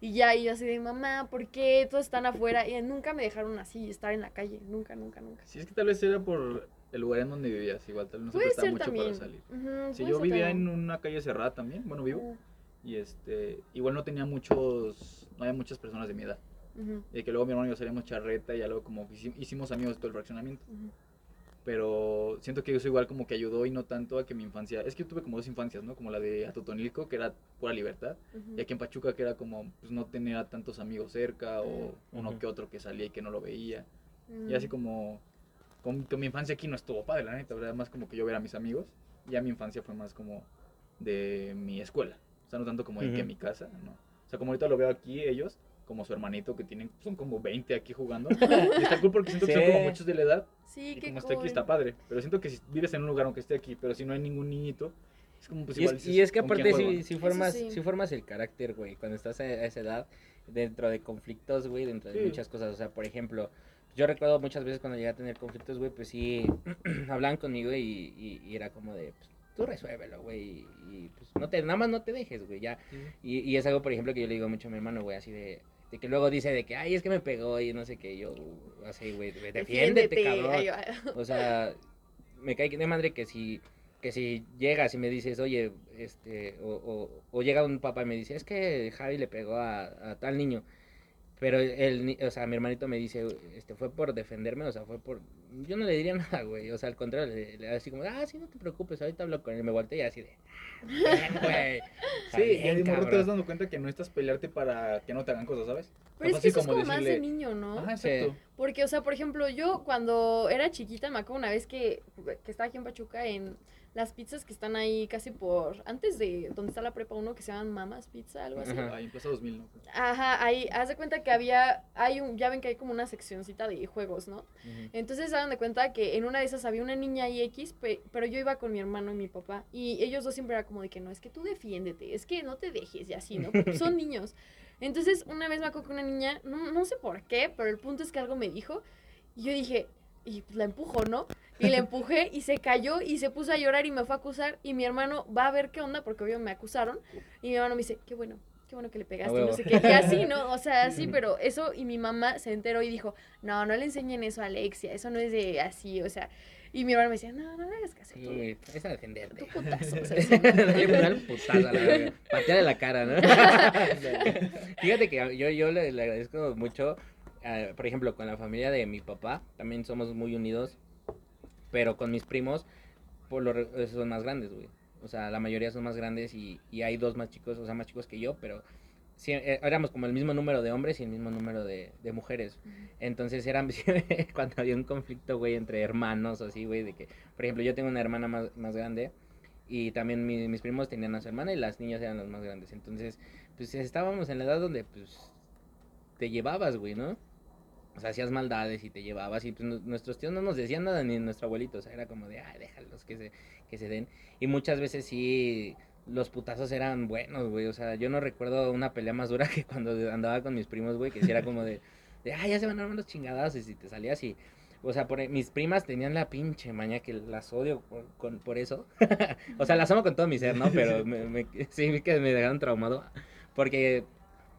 Y ya, y yo así de, mamá, ¿por qué todos están afuera? Y nunca me dejaron así, estar en la calle, nunca, nunca, nunca. Sí, es que tal vez era por el lugar en donde vivías, igual tal vez no se prestaba mucho también. para salir. Puede yo vivía en una calle cerrada también, bueno, vivo, y este, igual no tenía muchos, no había muchas personas de mi edad. Y que luego mi hermano y yo salíamos charreta y ya luego como hicimos amigos de todo el fraccionamiento. Pero siento que eso igual como que ayudó y no tanto a que mi infancia, es que yo tuve como dos infancias, ¿no? Como la de Atotonilco, que era pura libertad, y aquí en Pachuca, que era como pues no tener a tantos amigos cerca o uno que otro que salía y que no lo veía. Mm. Y así como, con, con mi infancia aquí no estuvo padre, la neta, ¿verdad? Más como que yo ver a mis amigos. Ya mi infancia fue más como de mi escuela. Sea, no tanto como de que Ujú. mi casa, ¿no? O sea, como ahorita lo veo aquí, ellos, como su hermanito que tienen, son como 20 aquí jugando. y está cool porque siento que son como muchos de la edad. Sí, Y qué como está aquí cool. está padre. Pero siento que si vives en un lugar aunque esté aquí, pero si no hay ningún niñito, es como pues Y igual es, y es que ¿con quién aparte si, si formas, sí. si formas el carácter, güey, cuando estás a, a esa edad, dentro de conflictos, güey, dentro de Sí. muchas cosas. O sea, por ejemplo, yo recuerdo muchas veces cuando llegué a tener conflictos, güey, pues sí, hablaban conmigo y, y- y era como de, pues, tú resuélvelo, güey, y, y, pues no te, nada más no te dejes, güey, ya. Sí. Y, y es algo, por ejemplo, que yo le digo mucho a mi hermano, güey, así de, de que luego dice de que, ay, es que me pegó y no sé qué, yo, así, güey, defiéndete, cabrón. ahí va. O sea, me cae de madre que si, que si llegas y me dices, oye, este, o, o, o llega un papá y me dice, es que Javi le pegó a, a tal niño. Pero el, ni- o sea, mi hermanito me dice, este, fue por defenderme, o sea, fue por, yo no le diría nada, güey, o sea, al contrario, le, le- así como, ah, sí, no te preocupes, ahorita hablo con él, me volteé y así de, "Ah, bien, güey. Sí, y de morro te cabrón". vas dando cuenta que no estás pelearte para que no te hagan cosas, ¿sabes? Pero Más es que eso es como más de niño, ¿no? Ajá, Sí. exacto. Porque, o sea, por ejemplo, yo cuando era chiquita, me acuerdo una vez que, que estaba aquí en Pachuca, en, las pizzas que están ahí casi por, antes de donde está la prepa uno que se llaman Mamas Pizza, algo así. Ajá. Ahí en Plaza 2000, ¿no? Ajá, ahí, haz de cuenta que había, hay un, ya ven que hay como una seccioncita de juegos, ¿no? Entonces se dan de cuenta que en una de esas había una niña ahí X, pe- pero yo iba con mi hermano y mi papá. Y ellos dos siempre era como de que no, es que tú defiéndete, es que no te dejes y así, ¿no? Porque son niños. Entonces una vez me acuerdo que una niña, no, no sé por qué, pero el punto es que algo me dijo. Y yo dije, y pues la empujo, ¿no? Y la empujé y se cayó y se puso a llorar y me fue a acusar. Y mi hermano va a ver qué onda, porque obvio me acusaron. Y mi hermano me dice, qué bueno. Qué bueno que le pegaste, y no sé qué. Y así, ¿no? O sea, así, pero eso, y mi mamá se enteró y dijo, no, no le enseñen eso a Alexia, eso no es de así, o sea. Y mi hermano me decía, no, no le hagas caso. Sí, tú, es a tú defenderte. putazo. o sea, sí. Dale un putazo a la verga. Patearle la cara, ¿no? Fíjate que yo, yo le, le agradezco mucho, eh, por ejemplo, con la familia de mi papá, también somos muy unidos, pero con mis primos, por lo re- son más grandes, güey. O sea, la mayoría son más grandes y, y hay dos más chicos, o sea, más chicos que yo, pero sí, eh, éramos como el mismo número de hombres y el mismo número de, de mujeres. Entonces eran cuando había un conflicto, güey, entre hermanos o así, güey, de que, por ejemplo, yo tengo una hermana más, más grande y también mi- mis primos tenían a su hermana y las niñas eran las más grandes. Entonces, pues estábamos en la edad donde, pues, te llevabas, güey, ¿no? O sea, hacías maldades y te llevabas y pues nu- nuestros tíos no nos decían nada ni nuestro abuelito, o sea, era como de, ay, déjalos que se, que se den. Y muchas veces sí, los putazos eran buenos, güey, o sea, yo no recuerdo una pelea más dura que cuando andaba con mis primos, güey, que sí era como de, de, ay, ya se van a armar los chingadas y si te salías y... O sea, por, e, mis primas tenían la pinche maña que las odio con- por eso. o sea, las amo con todo mi ser, ¿no? Pero me- sí que me dejaron traumado. Porque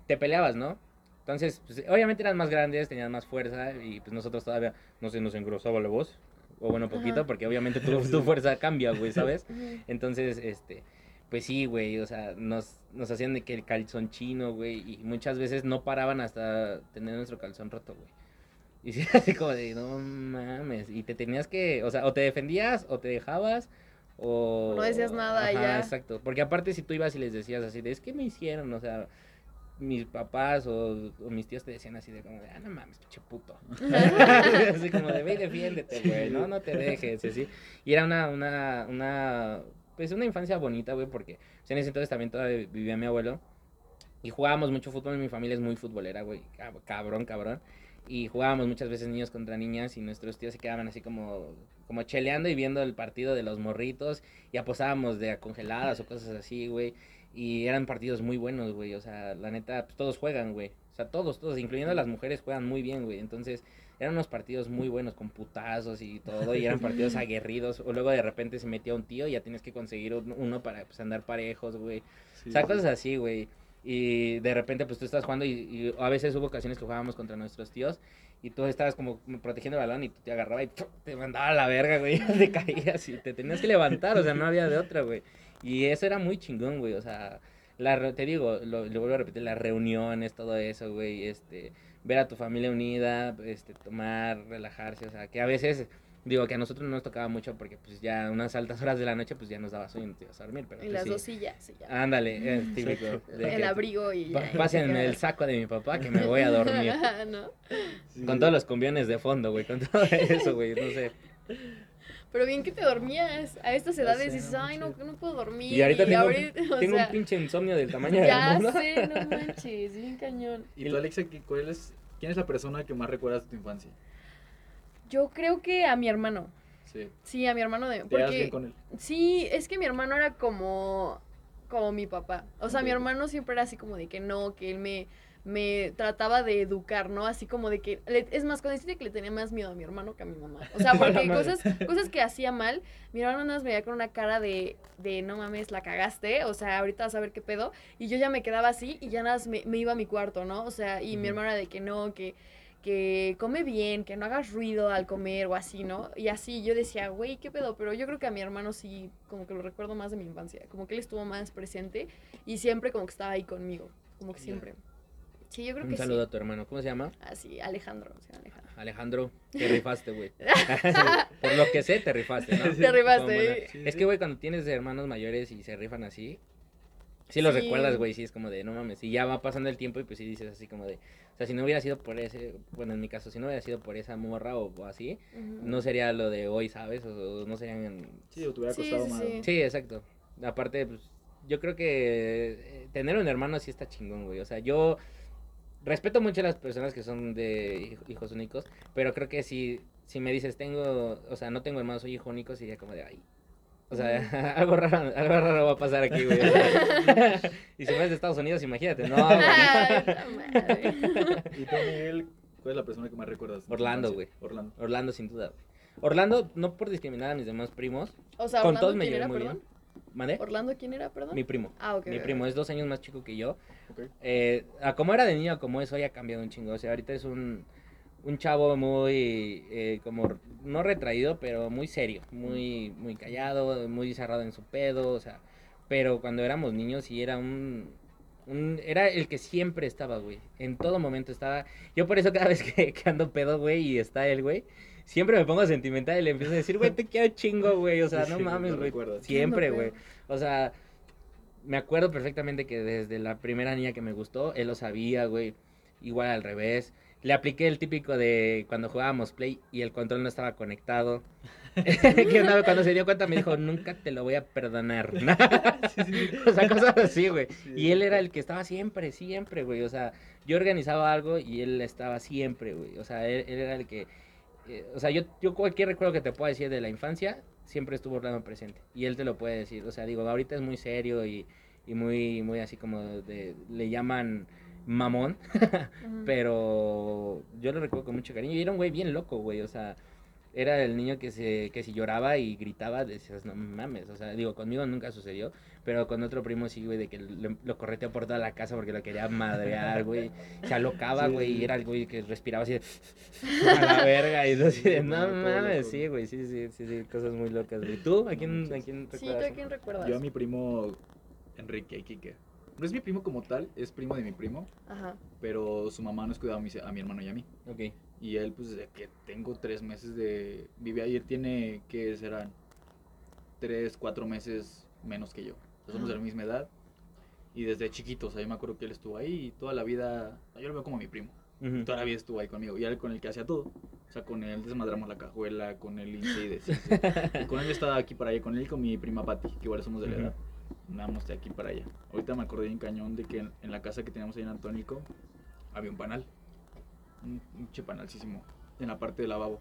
te peleabas, ¿no? Entonces, pues, obviamente eran más grandes, tenían más fuerza y pues nosotros todavía no se nos engrosaba la voz. O bueno, poquito, Ajá. porque obviamente tu, tu fuerza cambia, güey, ¿sabes? Entonces, este, pues sí, güey, o sea, nos, nos hacían de que el calzón chino, güey, y muchas veces no paraban hasta tener nuestro calzón roto, güey. Y sí, así como de, no mames, y te tenías que, o sea, o te defendías, o te dejabas, o... No decías nada Ajá, ya. exacto, porque aparte si tú ibas y les decías así de, es que me hicieron, o sea, mis papás o, o mis tíos te decían así de como de, ah, no mames, pinche puto. así como de, ve y defiéndete, güey, no, no te dejes, así. Y era una, una, una, pues una infancia bonita, güey, porque pues, en ese entonces también todavía vivía mi abuelo. Y jugábamos mucho fútbol, mi familia es muy futbolera, güey, cab- cabrón, cabrón. Y jugábamos muchas veces niños contra niñas y nuestros tíos se quedaban así como, como cheleando y viendo el partido de los morritos y apostábamos de a congeladas o cosas así, güey. Y eran partidos muy buenos, güey. O sea, la neta, pues todos juegan, güey. O sea, todos, todos, incluyendo las mujeres, juegan muy bien, güey. Entonces, eran unos partidos muy buenos, con putazos y todo. Y eran partidos aguerridos. O luego de repente se metía un tío y ya tienes que conseguir un- uno para pues, andar parejos, güey. Sí, O sea, sí. cosas así, güey. Y de repente, pues tú estás jugando y, y a veces hubo ocasiones que jugábamos contra nuestros tíos y tú estabas como protegiendo el balón y tú te agarraba y ¡pum! te mandaba a la verga, güey. te caías y te tenías que levantar, o sea, no había de otra, güey. Y eso era muy chingón, güey. O sea, la, te digo, lo, lo vuelvo a repetir, las reuniones, todo eso, güey. Este, ver a tu familia unida, este, tomar, relajarse, o sea, que a veces. Digo que a nosotros no nos tocaba mucho porque pues ya unas altas horas de la noche pues ya nos daba sueño y te ibas a dormir, pero Y pues, las sí. dos sillas, ya. Ándale, es típico. de el que abrigo y ya. pa- y te Pásenme quedas. el saco de mi papá que me voy a dormir. Sí. Con todos los cumbiones de fondo, güey, con todo eso, güey, no sé. Pero bien que te dormías. A estas Ya edades sé, dices, no ay, no, no puedo dormir. Y ahorita tengo, o tengo sea, un pinche insomnio del tamaño del Ya mundo. sé, no manches, bien cañón. ¿Y tú, Alexa, cuál es, quién es la persona que más recuerdas de tu infancia? Yo creo que a mi hermano. Sí. Sí, a mi hermano de. ¿Te llevas bien Porque con él? sí, es que mi hermano era como como mi papá. O sea, mi Ok. hermano siempre era así como de que no, que él me me trataba de educar, ¿no? Así como de que le- es más cuando decía que le tenía más miedo a mi hermano que a mi mamá. O sea, porque cosas cosas que hacía mal, mi hermano nada más me veía con una cara de de no mames, la cagaste, o sea, ahorita vas a ver qué pedo y yo ya me quedaba así y ya nada más me, me iba a mi cuarto, ¿no? O sea, y mi Ujú. hermano era de que no, que que come bien, que no hagas ruido al comer o así, ¿no? Y así yo decía, güey, ¿qué pedo? Pero yo creo que a mi hermano sí, como que lo recuerdo más de mi infancia, como que él estuvo más presente y siempre como que estaba ahí conmigo, como que siempre. Sí, yo creo Un que saludo sí. a tu hermano, ¿cómo se llama? Así, Alejandro, se llama Alejandro. Alejandro, te rifaste, güey. Por lo que sé, te rifaste, ¿no? Te rifaste, ¿eh? Sí, Es que, güey, cuando tienes hermanos mayores y se rifan así, Sí los Sí. recuerdas, güey, sí es como de, no mames, y ya va pasando el tiempo y pues sí dices así como de, o sea, si no hubiera sido por ese, bueno, en mi caso, si no hubiera sido por esa morra o, o así, no sería lo de hoy, ¿sabes? O, o no serían... Sí, o te hubiera costado sí, más. sí. Sí, exacto. Aparte, pues, yo creo que eh, tener un hermano sí está chingón, güey. O sea, yo respeto mucho a las personas que son de hij- hijos únicos, pero creo que si, si me dices tengo, o sea, no tengo hermanos, soy hijo único, sería como de, ay. O sea, algo raro, algo raro va a pasar aquí, güey. y si me vas de Estados Unidos, imagínate, no, güey. ¿Y tú, Miguel, cuál es la persona que más recuerdas? Orlando, güey. Orlando. Orlando, sin duda, güey. Orlando, no por discriminar a mis demás primos, O sea, con Orlando, todos me ¿quién llevé era, muy perdón? bien. ¿Mande? ¿Orlando quién era, perdón? Mi primo. Ah, ok. Mi primo es dos años más chico que yo. Ok. Eh, a como era de niño, a como es hoy, ha cambiado un chingo. O sea, ahorita es un, un chavo muy, eh, como, no retraído, pero muy serio, muy, muy callado, muy cerrado en su pedo, o sea, pero cuando éramos niños sí era un, un- era el que siempre estaba, güey, en todo momento estaba, yo por eso cada vez que, que ando pedo, güey, y está él, güey, siempre me pongo sentimental y le empiezo a decir, güey, te quiero chingo, güey, o sea, Sí, no mames, güey, siempre, güey, o sea, me acuerdo perfectamente que desde la primera niña que me gustó, él lo sabía, güey. Igual al revés. Le apliqué el típico de cuando jugábamos Play y el control no estaba conectado. que una vez cuando se dio cuenta me dijo, nunca te lo voy a perdonar. o sea, cosas así, güey. Y él era el que estaba siempre, siempre, güey. O sea, yo organizaba algo y él estaba siempre, güey. O sea, él, él era el que... eh, o sea, yo, yo cualquier recuerdo que te pueda decir de la infancia, siempre estuvo Orlando presente. Y él te lo puede decir. O sea, digo, ahorita es muy serio y, y muy, muy así como de... Le llaman mamón, pero yo lo recuerdo con mucho cariño. Y era un güey bien loco, güey. O sea, era el niño que se que si lloraba y gritaba, decías, no mames. O sea, digo, conmigo nunca sucedió, pero con otro primo sí, güey, de que le- lo correteó por toda la casa porque lo quería madrear, güey. Se alocaba, Sí, güey, sí. y era el güey que respiraba así de a la verga. Y así de, no mames, sí, güey, sí, sí, sí, sí, cosas muy locas, güey. ¿Tú? ¿A quién, a quién Sí, ¿tú recuerdas? a quién recuerdas? Yo a mi primo Enrique Iquique. No es mi primo como tal, es primo de mi primo, Ajá. pero su mamá nos cuidaba a mi, a mi hermano y a mí. Ok. Y él, pues desde que tengo tres meses de... Vive él tiene, ¿qué serán? Tres, cuatro meses menos que yo. Sea, somos de la misma edad. Y desde chiquito, o sea, yo me acuerdo que él estuvo ahí y toda la vida... Yo lo veo como mi primo. Ujú. Toda la vida estuvo ahí conmigo. Y era con el que hacía todo. O sea, con él desmadramos la cajuela, con él hice y deshice. Y con él estaba aquí para allá, con él y con mi prima Patti, que igual somos de la Ujú. edad. Andábamos de aquí para allá. Ahorita me acordé bien cañón de que en, en la casa que teníamos ahí en Antónico había un panal. Un, un che panalísimo. En la parte del lavabo.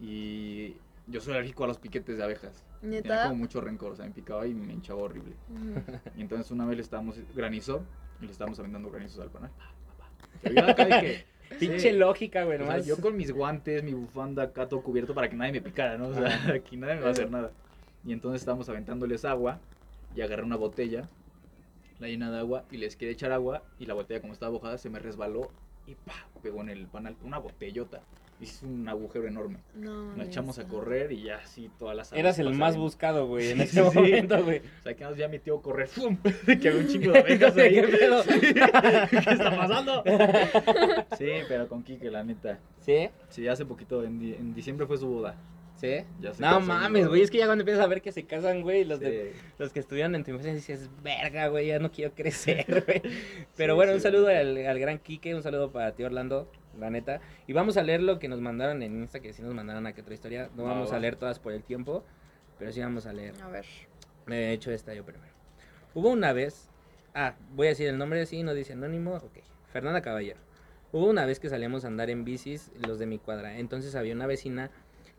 Y yo soy alérgico a los piquetes de abejas. Tenía ¿Neta? como mucho rencor, o sea, me picaba y me hinchaba horrible. Ujú. Y entonces una vez le estábamos, granizó, y le estábamos aventando granizos al panal. Dije, Pinche sí. lógica, güey, O sea, yo con mis guantes, mi bufanda acá todo cubierto para que nadie me picara, ¿no? O sea, aquí nadie me va a hacer nada. Y entonces estábamos aventándoles agua y agarré una botella, la llena de agua y les quería echar agua y la botella como estaba mojada se me resbaló y pa, pegó en el panal, una botellota. Hizo un agujero enorme. No. Nos echamos a correr y ya así todas las Eras el más buscado, güey, en ese sí. momento, güey. O sea, que nos ya mi tío correr, ¡fum! que había un chingo de abejas ahí. ¿Qué pedo? ¿Qué está pasando? sí, pero con Kike, la neta. ¿Sí? Sí, hace poquito, en, di- en diciembre fue su boda. ¿Sí? Ya se No mames, güey, es que ya cuando empiezas a ver que se casan, güey, los, de, los que estudian en tu infancia dices, verga, güey, ya no quiero crecer, güey. Pero Sí, bueno, sí, un saludo al, al gran Quique, un saludo para ti, Orlando, la neta. Y vamos a leer lo que nos mandaron en Insta, que sí nos mandaron aquí otra historia. No Va, vamos a leer todas por el tiempo, pero sí vamos a leer. A ver. Me he hecho esta yo primero. Hubo una vez. Ah, voy a decir el nombre, sí, no dice anónimo. Ok. Fernanda Caballero. Hubo una vez que salíamos a andar en bicis, los de mi cuadra. Entonces había una vecina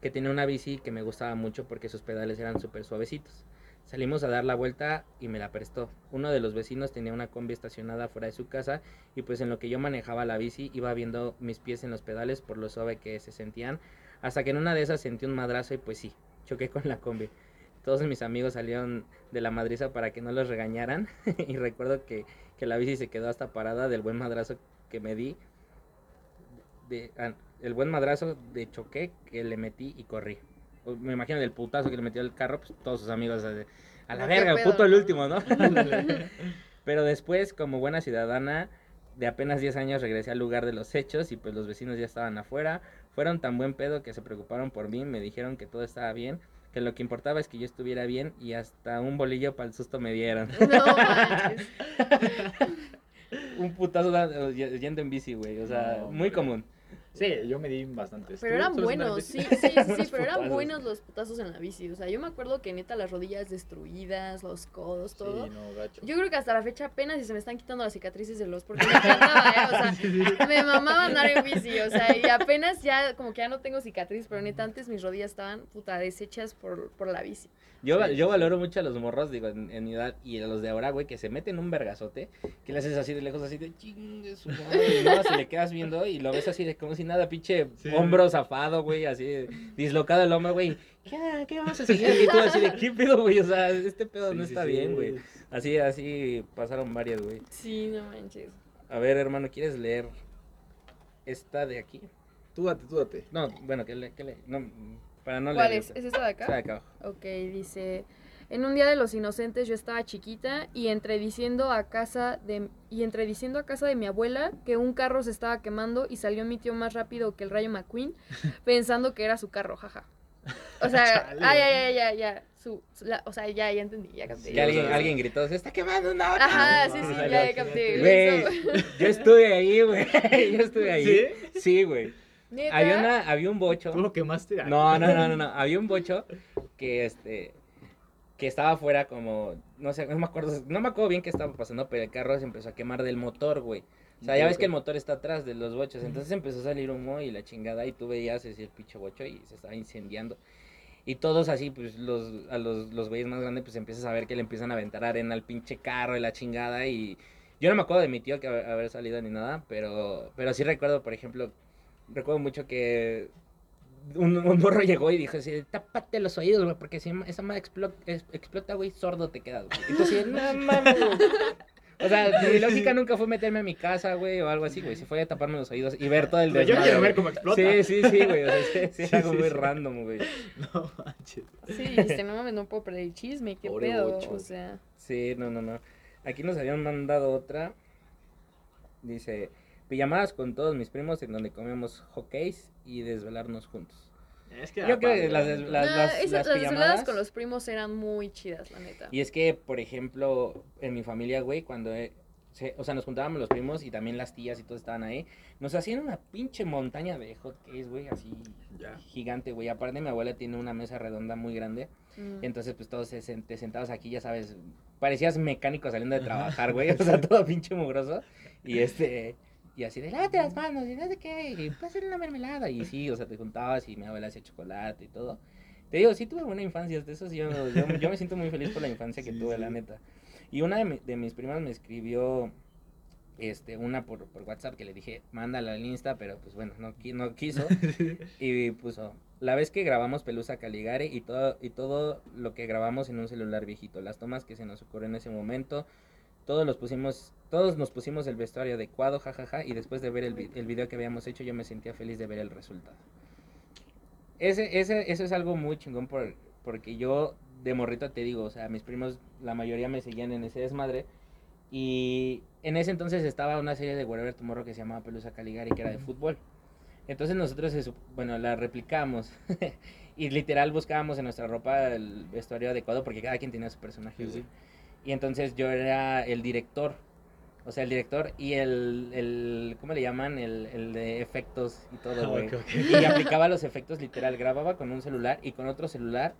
que tenía una bici que me gustaba mucho porque sus pedales eran súper suavecitos. Salimos a dar la vuelta y me la prestó. Uno de los vecinos tenía una combi estacionada fuera de su casa y pues en lo que yo manejaba la bici iba viendo mis pies en los pedales por lo suave que se sentían. Hasta que en una de esas sentí un madrazo y pues sí, choqué con la combi. Todos mis amigos salieron de la madriza para que no los regañaran. y recuerdo que, que la bici se quedó hasta parada del buen madrazo que me di. De, el buen madrazo de choque que le metí y corrí. Me imagino del putazo que le metió el carro, pues todos sus amigos a, a la verga, pedo, puto el último, ¿no? Pero después, como buena ciudadana de apenas 10 años, regresé al lugar de los hechos y pues los vecinos ya estaban afuera. Fueron tan buen pedo que se preocuparon por mí, me dijeron que todo estaba bien, que lo que importaba es que yo estuviera bien y hasta un bolillo para el susto me dieron. No un putazo yendo en bici, güey. O sea, No, muy común. Sí, yo me di bastantes. Pero ¿Tú eran buenos, sí, sí, sí, sí, pero eran buenos los putazos en la bici. O sea, yo me acuerdo que neta las rodillas destruidas, los codos, todo. Sí, no, gacho. Yo creo que hasta la fecha apenas se me están quitando las cicatrices de los porque me encantaba, ¿eh? O sea, me mamaba andar en bici, o sea, y apenas ya como que ya no tengo cicatriz, pero neta antes mis rodillas estaban puta deshechas por, por la bici. Yo, Sí, yo valoro mucho a los morros, digo, en, en mi edad y a los de ahora, güey, que se meten un vergazote, que le haces así de lejos, así de chingue su madre, y no, se le quedas viendo y lo ves así de como si nada, pinche Sí. hombro zafado, güey, así de dislocado el hombro, güey. ¿Qué, ¿Qué vamos a seguir? Y tú así de, ¿qué pedo, güey? O sea, este pedo Sí, no está sí. bien, güey. Así, así pasaron varias, güey. Sí, no manches. A ver, hermano, ¿quieres leer esta de aquí? Tú date, tú date. No, bueno, que le, que le, no, para no ¿Cuál leer. es? ¿Es esta de Esta de acá? acá. Ok, dice, en un día de los inocentes yo estaba chiquita y entre diciendo a casa de y entre diciendo a casa de mi abuela que un carro se estaba quemando y salió mi tío más rápido que el Rayo McQueen pensando que era su carro, jaja. O sea, Chale. ah, ya, ya, ya, ya, su, su- la- o sea, ya, ya entendí, ya capté. Sí, alguien, alguien gritó, se está quemando una Ajá, no, sí, sí, no, ya, capté. Güey, yo estuve ahí, güey. Yo estuve ahí. ¿Sí? Sí, güey. ¿Neta? Había una, había un bocho. ¿Tú lo quemaste? No, no, no, no, no. Había un bocho que este que estaba afuera como no sé, no me acuerdo, no me acuerdo bien qué estaba pasando, pero el carro se empezó a quemar del motor, güey. O sea, ya ves que el motor está atrás de los bochos, entonces empezó a salir humo y la chingada y tú veías ese el pinche bocho y se estaba incendiando. Y todos así, pues los, a los, los güeyes más grandes, pues empiezas a ver que le empiezan a aventar arena al pinche carro y la chingada. Y yo no me acuerdo de mi tío que haber, haber salido ni nada, pero, pero sí recuerdo, por ejemplo, recuerdo mucho que un, un morro llegó y dijo así, tápate los oídos, güey, porque si esa madre explo- es- explota, güey, sordo te quedas, güey. Y tú así, no mames, güey". O sea, mi lógica nunca fue meterme a mi casa, güey, o algo así, güey. Se fue a taparme los oídos y ver todo el Pero yo desmadre, quiero ver cómo explota. Sí, sí, sí, güey. O sea, sí, sí, es Sí, algo sí, muy sí. random, güey. No manches. Sí, dijiste, no mames, no puedo perder el chisme, qué Pobre pedo, bocho. o sea. Sí, no, no, no. Aquí nos habían mandado otra. Dice, pijamadas con todos mis primos en donde comemos hockeys y desvelarnos juntos. Es que Yo creo que las, las, las, esas- las las desveladas con los primos eran muy chidas, la neta. Y es que, por ejemplo, en mi familia, güey, cuando... eh, o sea, nos juntábamos los primos y también las tías y todos estaban ahí. Nos hacían una pinche montaña de hotcakes, güey, así gigante, güey. Aparte, mi abuela tiene una mesa redonda muy grande. Mm. Entonces, pues todos se te sentados aquí, ya sabes, parecías mecánico saliendo de trabajar, güey, o sea, todo pinche mugroso. Y este, y así de, lávate las manos, y no sé qué, y pásale una mermelada. Y sí, o sea, te juntabas y mi abuela hacía chocolate y todo. Te digo, sí tuve buena infancia, de eso sí, yo, yo, yo me siento muy feliz por la infancia que Sí, tuve, sí. la neta. Y una de, mi- de mis primas me escribió, este, una por, por WhatsApp que le dije, mándala al Insta, pero pues bueno, no, no quiso. Y puso, la vez que grabamos Pelusa Caligari y todo, y todo lo que grabamos en un celular viejito, las tomas que se nos ocurrió en ese momento, todos los pusimos, todos nos pusimos el vestuario adecuado, jajaja, y después de ver el, el video que habíamos hecho, yo me sentía feliz de ver el resultado. Ese, ese, eso es algo muy chingón por, porque yo de morrito te digo, o sea, mis primos, la mayoría me seguían en ese desmadre. Y en ese entonces estaba una serie de Wherever Tomorrow que se llamaba Pelusa Caligari, que era de fútbol. Entonces nosotros, bueno, la replicamos. y literal buscábamos en nuestra ropa el vestuario adecuado porque cada quien tenía su personaje. Sí, sí. Y entonces yo era el director. O sea, el director y el, el ¿cómo le llaman? El, el de efectos y todo, güey. Ok, ok. Y aplicaba los efectos literal. Grababa con un celular y con otro celular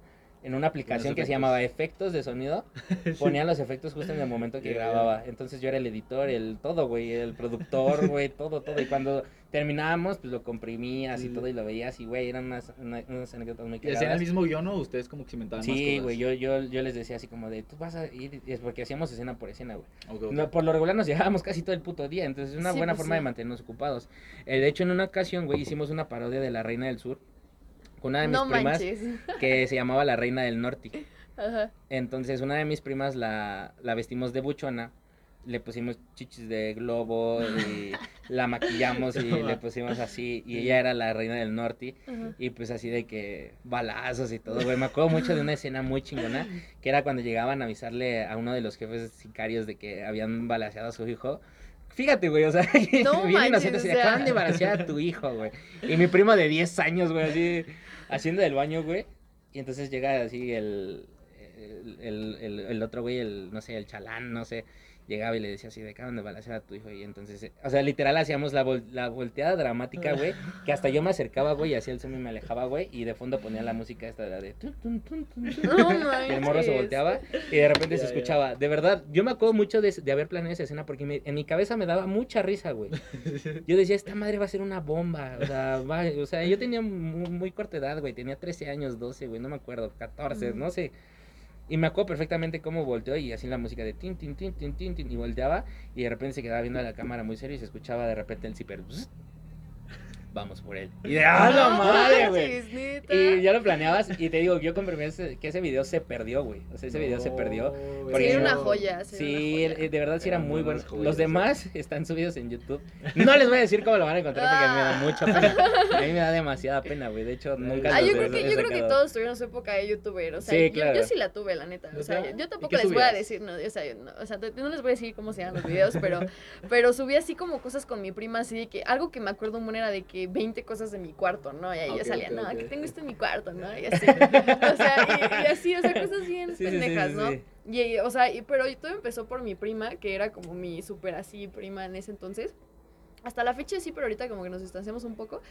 en una aplicación que se llamaba efectos de sonido. Ponía los efectos justo en el momento que grababa. Entonces yo era el editor, el todo, güey. El productor, güey, todo, todo. Y cuando terminábamos, pues lo comprimías y Sí. todo y lo veías. Y, güey, eran unas, una- unas anécdotas muy ¿Y hacían el cagadas. mismo guion o ustedes como que se inventaban más Sí, güey, yo, yo, yo les decía así como de, tú vas a ir, y es porque hacíamos escena por escena, güey. No, por lo regular nos llevábamos casi todo el puto día, entonces es una Sí, buena pues forma de mantenernos ocupados. Eh, de hecho, en una ocasión, güey, hicimos una parodia de La Reina del Sur una de mis no primas manches. que se llamaba La Reina del Norte. Ajá. Entonces, una de mis primas la, la vestimos de buchona, le pusimos chichis de globo y la maquillamos y le pusimos así, y ella era la Reina del Norte. Ajá. Y pues así de que balazos y todo, güey. Me acuerdo mucho de una escena muy chingona, que era cuando llegaban a avisarle a uno de los jefes sicarios de que habían balaseado a su hijo. Fíjate, güey, o sea, No bien manches, o sea. acaban de balasear a tu hijo, güey. Y mi primo de 10 años, güey, así, haciendo del baño, güey. y entonces llega así el, el, el, el- otro güey, el, no sé, el chalán, no sé, llegaba y le decía así, de acá donde balacear a tu hijo, y entonces, eh, o sea, literal hacíamos la, vol- la volteada dramática, güey, que hasta yo me acercaba, güey, y hacía el zoom y me alejaba, güey, y de fondo ponía la música esta, la de... tun, tun, tun, tun, tun, No y el morro se volteaba y de repente se escuchaba. De verdad, yo me acuerdo mucho de, de haber planeado esa escena porque me- en mi cabeza me daba mucha risa, güey. Yo decía, esta madre va a ser una bomba. O sea, va- o sea yo tenía muy, muy corta edad, güey. Tenía 13 años, 12, güey, no me acuerdo, 14, Ujú. no sé. Y me acuerdo perfectamente cómo volteó y así la música de tin, tin, tin, tin, tin, tin, y volteaba y de repente se quedaba viendo a la cámara muy serio y se escuchaba de repente el zipper. Vamos por él. Y de, ¡ah, la No madre, güey! Y ya lo planeabas y te digo, yo comprendí ese- que ese video se perdió, güey. O sea, ese video se perdió. Sí, porque era una no- joya. sí, era una Sí, joya. eh, de verdad sí era muy bueno. joyas, Los sí. demás están subidos en YouTube. No les voy a decir cómo lo van a encontrar porque me da Ah. mucha pena. A mí me da demasiada pena, güey. De hecho, nunca Ah, los yo he- creo que, yo creo que todos tuvieron su época de youtuber, o sea, Sí, yo, claro. yo sí la tuve, la neta, o sea, yo ¿Y tampoco les voy a decir, no, o sea, yo no, o sea, no les voy a decir cómo se llaman los videos, pero, pero subí así como cosas con mi prima, así de que, algo que me acuerdo un buen era de que 20 cosas de mi cuarto, ¿no? Y ahí Ok, ya salía, ok, no, ok. que tengo esto en mi cuarto, ¿no? Y así, o sea, y, y así, o sea, cosas bien Sí, sí, sí, pendejas, sí, ¿no? sí. Y, o sea, y- pero todo empezó por mi prima, que era como mi súper así prima en ese entonces. Hasta la fecha sí, pero ahorita como que nos distanciamos un poco.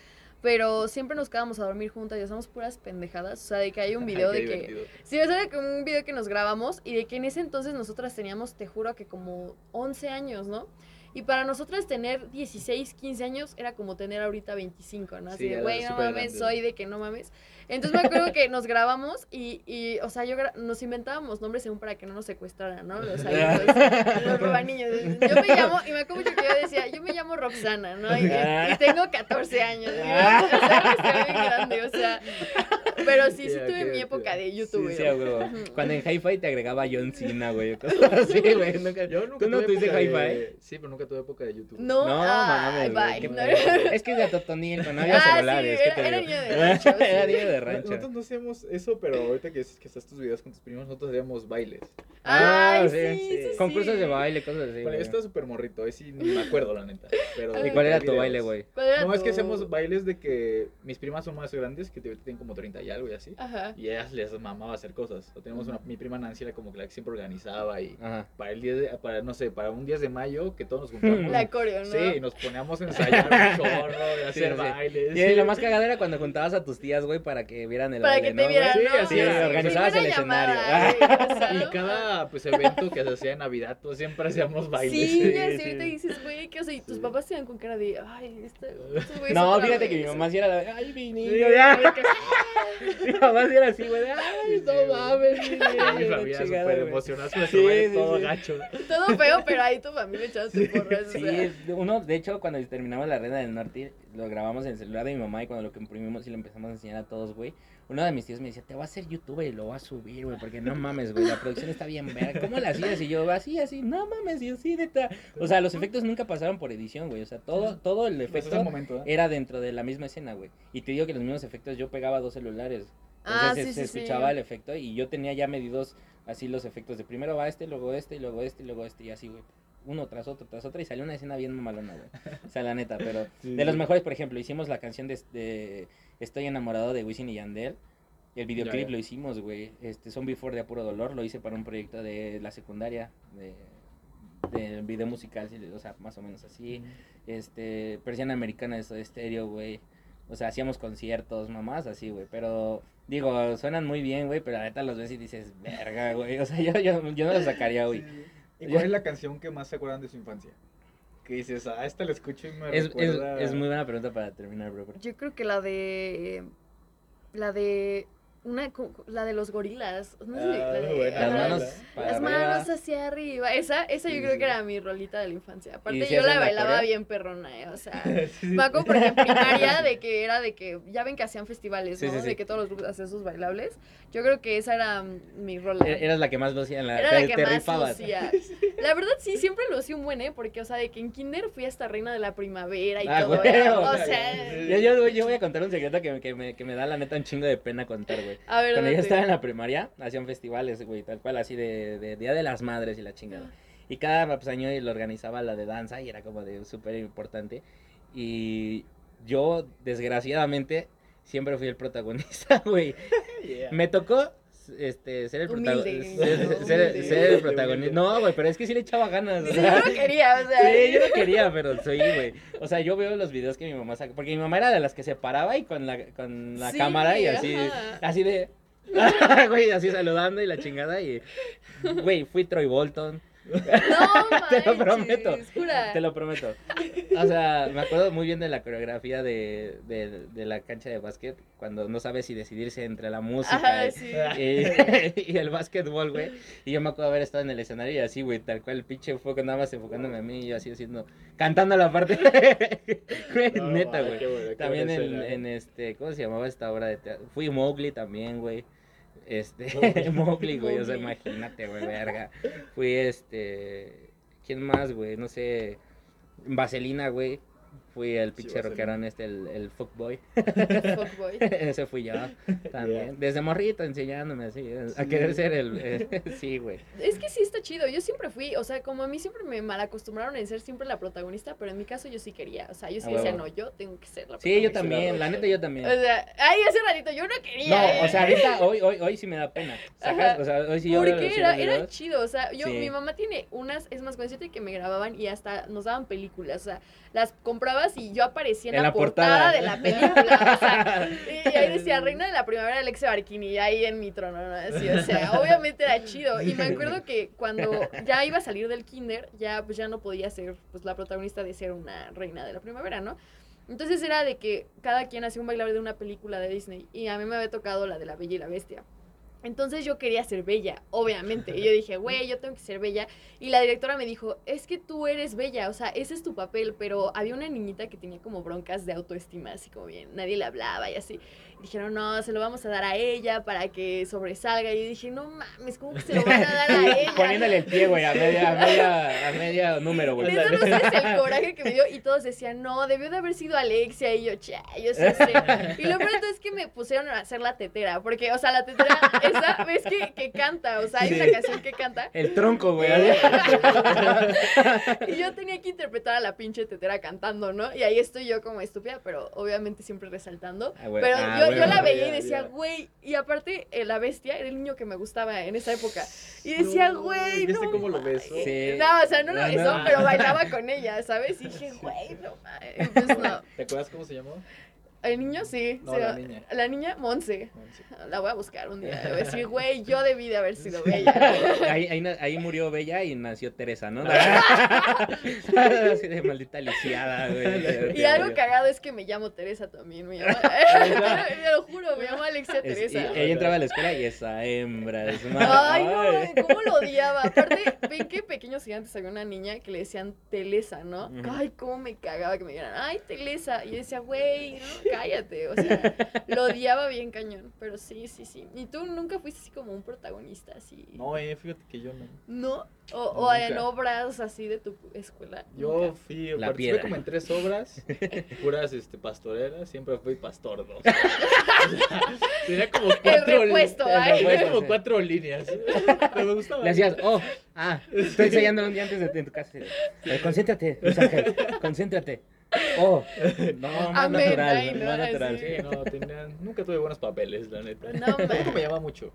Pero siempre nos quedábamos a dormir juntas y hacíamos puras pendejadas. O sea, de que hay un video de que... divertido. Sí, o sea, de que un video que nos grabamos y de que en ese entonces nosotras teníamos, te juro, que como 11 años, ¿no? Y para nosotras tener 16, 15 años era como tener ahorita 25, ¿no? Así Sí, de, güey, no mames, grande. soy de que no mames. Entonces me acuerdo que nos grabamos y, y o sea, yo gra- nos inventábamos nombres según para que no nos secuestraran, ¿no? Los, ahí, los, los robaniños. Yo me llamo, y me acuerdo mucho que yo decía, yo me llamo Roxana, ¿no? Y, y tengo 14 años. Y yo, o sea, estoy bien grande, o sea. Pero sí, sí tuve mi época de Sí, youtuber. sí, huevo. Ujú. Cuando en Hi-Fi te agregaba John Cena, güey. Cosas así, güey. Nunca... Yo nunca ¿Tú no tuviste Hi-Fi? de- Sí, pero nunca tuve época de YouTube. No, No, mames, bye. No. Es que es de Atotonil, no había Ah, sí, celulares. ¿qué era- era niño de rancho, sí. Era niño de rancho. Nosotros no hacíamos eso, pero ahorita que, que estás tus videos con tus primos, nosotros hacíamos bailes. Ah, Ay, sí, sí, sí. sí, sí. Concursos de baile, cosas así. Bueno, estaba súper morrito, ahí sí ni me acuerdo, la neta. Pero ¿Y cuál era tu videos. baile, güey? ¿Cuál era No, es que tu- hacemos bailes de que mis primas son más grandes, que tienen como 30 y algo y así. Ajá. Y ellas les mamaba hacer cosas. O tenemos una, mi prima Nancy era como que la que siempre organizaba y Ajá. para el 10 de, para, no sé, para un 10 de mayo que todos nos juntamos. La coreo, ¿no? Sí, nos poníamos a ensayar un chorro, de Sí, hacer sí. bailes. Y lo más cagado era cuando juntabas a tus tías, güey, para que vieran el Para baile, que te ¿no, vieran, Sí, así organizabas el escenario. llamada, güey, o sea, Y cada pues, evento que se hacía en Navidad, pues siempre hacíamos bailes. Sí, Sí, sí. te dices, güey, ¿qué o sea, y tus Sí. papás te dan con cara de, ay, este, este güey No, fíjate que mi vez". mamá sí era la de, ay, mi niño, Sí, que- Mi mamá sí era así, güey, de, ay, Sí, no sí, mames, mi niño. mi familia súper emocionada, Sí, sí, todo sí. gacho. Todo feo, pero ahí tu familia porras, o Sí, uno, de hecho, cuando terminamos La Reina del Norte, lo grabamos en el celular de mi mamá y cuando lo que imprimimos y lo empezamos a enseñar a todos, güey, uno de mis tíos me decía, te voy a hacer youtuber y lo voy a subir, güey, porque no mames, güey, la producción está bien verga. ¿Cómo la hacías? Y yo, así, así, no mames, y yo, sí, neta. O sea, los efectos nunca pasaron por edición, güey, o sea, todo, todo el efecto momento, ¿eh? era dentro de la misma escena, güey. Y te digo que los mismos efectos yo pegaba dos celulares. Ah, Entonces sí, se, sí, se sí. escuchaba el efecto y yo tenía ya medidos así los efectos de primero va este, luego este, y luego este, y luego este y así, güey. Uno tras otro, tras otro y salió una escena bien mamalona, güey. O sea, la neta, pero Sí, de los mejores, por ejemplo, hicimos la canción de, de Estoy enamorado de Wisin y Yandel. El videoclip Ya, ya. lo hicimos, güey. Este Son Before de Apuro Dolor lo hice para un proyecto de la secundaria de de video musical, o sea, más o menos así este, persiana americana de Soda Stereo, güey. O sea, hacíamos conciertos, mamás, así, güey. Pero, digo, suenan muy bien, güey, pero la neta los ves y dices, verga, güey. O sea, yo, yo, yo no los sacaría, güey. ¿Y cuál es la canción que más se acuerdan de su infancia? Que dices, ah, esta la escucho y me Es, es, recuerda... es muy buena pregunta para terminar, bro. Yo creo que la de. La de. Una, co- la de los gorilas. No sé Ah, la de- buena, Las manos Las arriba. manos hacia arriba. Esa, esa yo Sí, creo sí. que era mi rolita de la infancia. Aparte, si yo la bailaba bien perrona, eh, O sea. Sí. Me acuerdo porque en primaria de que era de que, ya ven que hacían festivales, Sí, ¿no? sí, sí. De que todos los grupos hacían sus bailables. Yo creo que esa era mm, mi rola. E- Eras la que más lo hacía en la Era te, la que te más rifabas. lucía. La verdad sí, siempre lo hacía un buen, ¿eh? Porque, o sea, de que en kinder fui hasta reina de la primavera y Ah, todo. güey, era- o sea, Yo, yo, yo voy a contar un secreto que, que, me, que me da la neta un chingo de pena contar, güey. A ver, Cuando yo estaba en la primaria, hacían festivales, güey, tal cual, así de, de Día de las Madres y la chingada. Y cada pues, año lo organizaba la de danza y era como de súper importante. Y yo, desgraciadamente, siempre fui el protagonista, güey. Yeah. Me tocó este, ser el protagonista. Ser, el protagonista. No, güey, pero es que sí le echaba ganas. o Sí, sea. yo no quería, o sea. Sí, yo no quería, pero soy, güey. O sea, yo veo los videos que mi mamá saca. Porque mi mamá era de las que se paraba y con la, con la Sí, cámara y así, ajá. así de. güey, así saludando y la chingada. Y, güey, fui Troy Bolton. No, Te lo prometo. jura. Te lo prometo. O sea, me acuerdo muy bien de la coreografía de, de, de la cancha de básquet. Cuando no sabes si decidirse entre la música Ajá, y- sí. y, y el básquetbol, güey. Y yo me acuerdo haber estado en el escenario y así, güey, tal cual el pinche foco nada más enfocándome a mí y yo así haciendo, cantando la parte. Güey, No, Neta, güey. También en, en este, ¿cómo se llamaba esta obra de teatro? Fui Mowgli también, güey. Este, Mowgli. Güey, o sea, imagínate, güey, verga. Fui este, ¿quién más, güey? No sé, Vaselina, güey. Fui el Sí, pinche Vaselina. rockerón este, el, el fuckboy. Fuckboy. Ese fui yo también. Desde morrito enseñándome así, a Sí. querer ser el... eh, sí, güey. Es que sí está chido. Yo siempre fui, o sea, como a mí siempre me malacostumbraron en ser siempre la protagonista, pero en mi caso yo sí quería. O sea, yo sí A decía, no, yo tengo que ser la Sí, yo protagonista. también, la neta yo también. O sea, ay, hace ratito yo no quería. No, ¿eh? o sea, ahorita, hoy, hoy, hoy sí me da pena. O sea, hoy sí yo Porque era, era chido, o sea, yo, Sí. mi mamá tiene unas, es más consciente que me grababan y hasta nos daban películas, o sea, las y yo aparecía en, En la, la portada. portada. de la película, o sea, y, ahí decía Reina de la Primavera Alexia Barquini, y ahí en mi trono, ¿no? Así, o sea, obviamente era chido, y me acuerdo que cuando ya iba a salir del kinder, ya pues ya no podía ser pues la protagonista de ser una Reina de la Primavera, ¿no? Entonces era de que cada quien hacía un bailar de una película de Disney, y a mí me había tocado la de la Bella y la Bestia. Entonces yo quería ser bella, obviamente. Y yo dije, güey, yo tengo que ser bella. Y la directora me dijo, es que tú eres bella, o sea, ese es tu papel. Pero había una niñita que tenía como broncas de autoestima, así como bien, nadie le hablaba y así. Dijeron, no, se lo vamos a dar a ella para que sobresalga. Y dije, no mames, ¿cómo que se lo van a dar a ella? Poniéndole el pie, güey, a media, a media, a media número, güey. Neta, no sabes el coraje que me dio. Y todos decían, no, debió de haber sido Alexia. Y yo, cha, yo sí sé. Y lo todo es que me pusieron a hacer la tetera. Porque, o sea, la tetera, esa, ves que, que canta. O sea, hay una canción que canta. El tronco, güey. Y yo tenía que interpretar a la pinche tetera cantando, ¿no? Y ahí estoy yo como estúpida, pero obviamente siempre resaltando. Ah, güey. Pero Ah, yo, yo la veía y decía, güey, y aparte eh, la bestia era el niño que me gustaba en esa época. Y decía, No, güey, ¿viste no. cómo lo mames". besó? Sí. No, o sea, no lo No, besó, no. pero bailaba con ella, ¿sabes? Y dije, güey, no mames. Pues no. ¿Te acuerdas cómo se llamó? El niño sí. No, sí, la niña. La niña, Monse. Monse. La voy a buscar un día. Voy a decir, güey, yo debí de haber sido bella. Ahí, ahí, ahí murió Bella y nació Teresa, ¿no? Así de maldita lisiada, güey. Y algo cagado es que me llamo Teresa también. Me llamo, te lo juro, me llamo Alexia Es- y Teresa. ella entraba a la escuela y esa hembra es Ay, no, cómo lo odiaba. Aparte, ven que pequeños gigantes había una niña que le decían Telesa, ¿no? Ay, cómo me cagaba que me dijeran, ay, Telesa. Y yo decía, güey, no, cállate. O sea, lo odiaba bien cañón. Pero sí, sí, sí. ¿Y tú nunca fuiste así como un protagonista, así? No, eh, fíjate que yo no. ¿No? O, o en obras así de tu escuela. Yo Nunca. fui, La participé piedra. como en tres obras, puras este, pastoreras, siempre fui pastor dos. Tenía como cuatro, repuesto, el ay. como cuatro líneas. Pero me gustaba. Le hacías, oh, ah, estoy ensayando un día antes de en tu casa. Concéntrate, Luis Ángel, concéntrate. Oh, no, más Amén, natural, no, más natural. Sí, no, tenía, nunca tuve buenos papeles, la neta. No, Tampoco me llama mucho.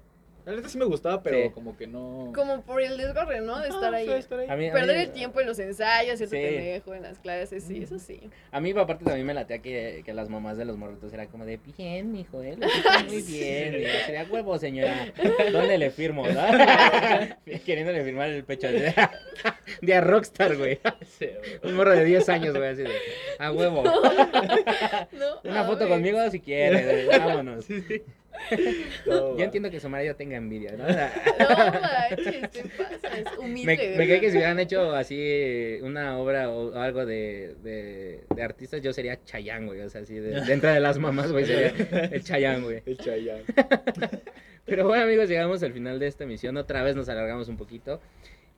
La neta sí me gustaba, pero Sí. como que no. Como por el desgarre, ¿no? De estar Ah, ahí. fue estar ahí. A mí, a Perder mí- el tiempo en los ensayos, cierto Sí. pendejo, en las clases, sí, eso sí. A mí, aparte, también me latea que, que las mamás de los morritos eran como de, bien, mijo, ¿eh? Lo hiciste muy bien. Yo, sería huevo, señora. ¿Dónde le firmo, no? Queriéndole firmar el pecho de, de a Rockstar, güey. Un morro de 10 años, güey, así de, a huevo. ¿No? Una A foto ver. conmigo si quiere, vámonos. No, Yo entiendo que su marido tenga envidia, ¿no? No manches, te pasas. Humilde. Me, me cae que si hubieran hecho así una obra o algo de, de, de artistas, yo sería Chayán, güey. O sea, así de, dentro de las mamás, güey, sería el Chayán, güey. El Chayanne. Pero bueno, amigos, llegamos al final de esta emisión. Otra vez nos alargamos un poquito.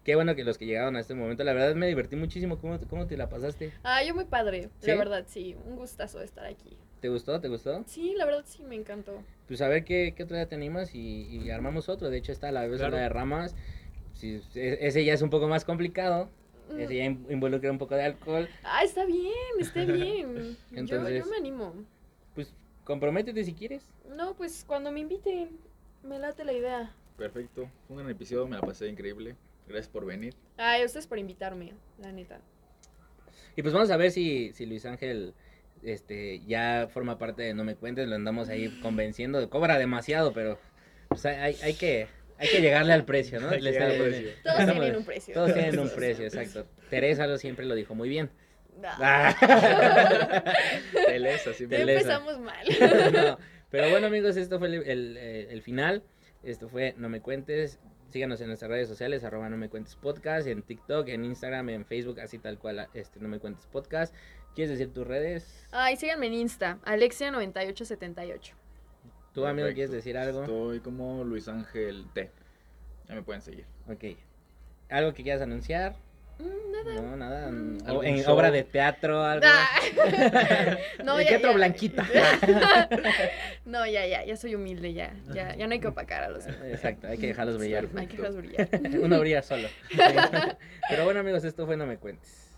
Qué bueno que los que llegaron a este momento, la verdad me divertí muchísimo. ¿Cómo, cómo te la pasaste? Ah, yo muy padre, ¿Sí? la verdad, sí. Un gustazo estar aquí. ¿Te gustó? ¿Te gustó? Sí, la verdad sí me encantó. Pues a ver qué, qué otro día te animas y, y armamos otro. De hecho, está la vez Claro. de ramas. Si- e- ese ya es un poco más complicado. Mm. Ese ya in- involucra un poco de alcohol. Ah, está bien, está bien. yo, Entonces- yo me animo. Pues comprométete si quieres. No, pues cuando me inviten, me late la idea. Perfecto. Fue un gran episodio, me la pasé increíble. Gracias por venir. Ay, ustedes por invitarme, la neta. Y pues vamos a ver si, si Luis Ángel este, ya forma parte de No Me Cuentes, lo andamos ahí convenciendo, cobra demasiado, pero pues, hay, hay, hay que, hay que llegarle al precio, ¿no? Le está- precio. Todos tienen un precio. Todos tienen un precio, exacto. Teresa lo siempre lo dijo muy bien. Ah, Telesa, sí. ya Telesa. empezamos mal. No, Pero bueno, amigos, esto fue el, el, eh, el final. Esto fue No Me Cuentes. Síganos en nuestras redes sociales, arroba No Me Cuentes Podcast, en TikTok, en Instagram, en Facebook, así tal cual, este, No Me Cuentes Podcast. ¿Quieres decir tus redes? Ay, síganme en Insta, Alexia9878. ¿Tú, amigo, Perfecto. quieres decir algo? Estoy como Luis Ángel T. Ya me pueden seguir. Ok. ¿Algo que quieras anunciar? Mm, nada. No, nada. Mm. O ¿Algún en show? obra de teatro, algo. Ah. no, ¿De ya, teatro ya. blanquita? no, ya, ya, ya soy humilde, ya. Ya, ya no hay que opacar a los demás. Exacto, hay que dejarlos brillar. Hay que dejarlos brillar. Uno brilla solo. Pero bueno, amigos, esto fue No Me Cuentes.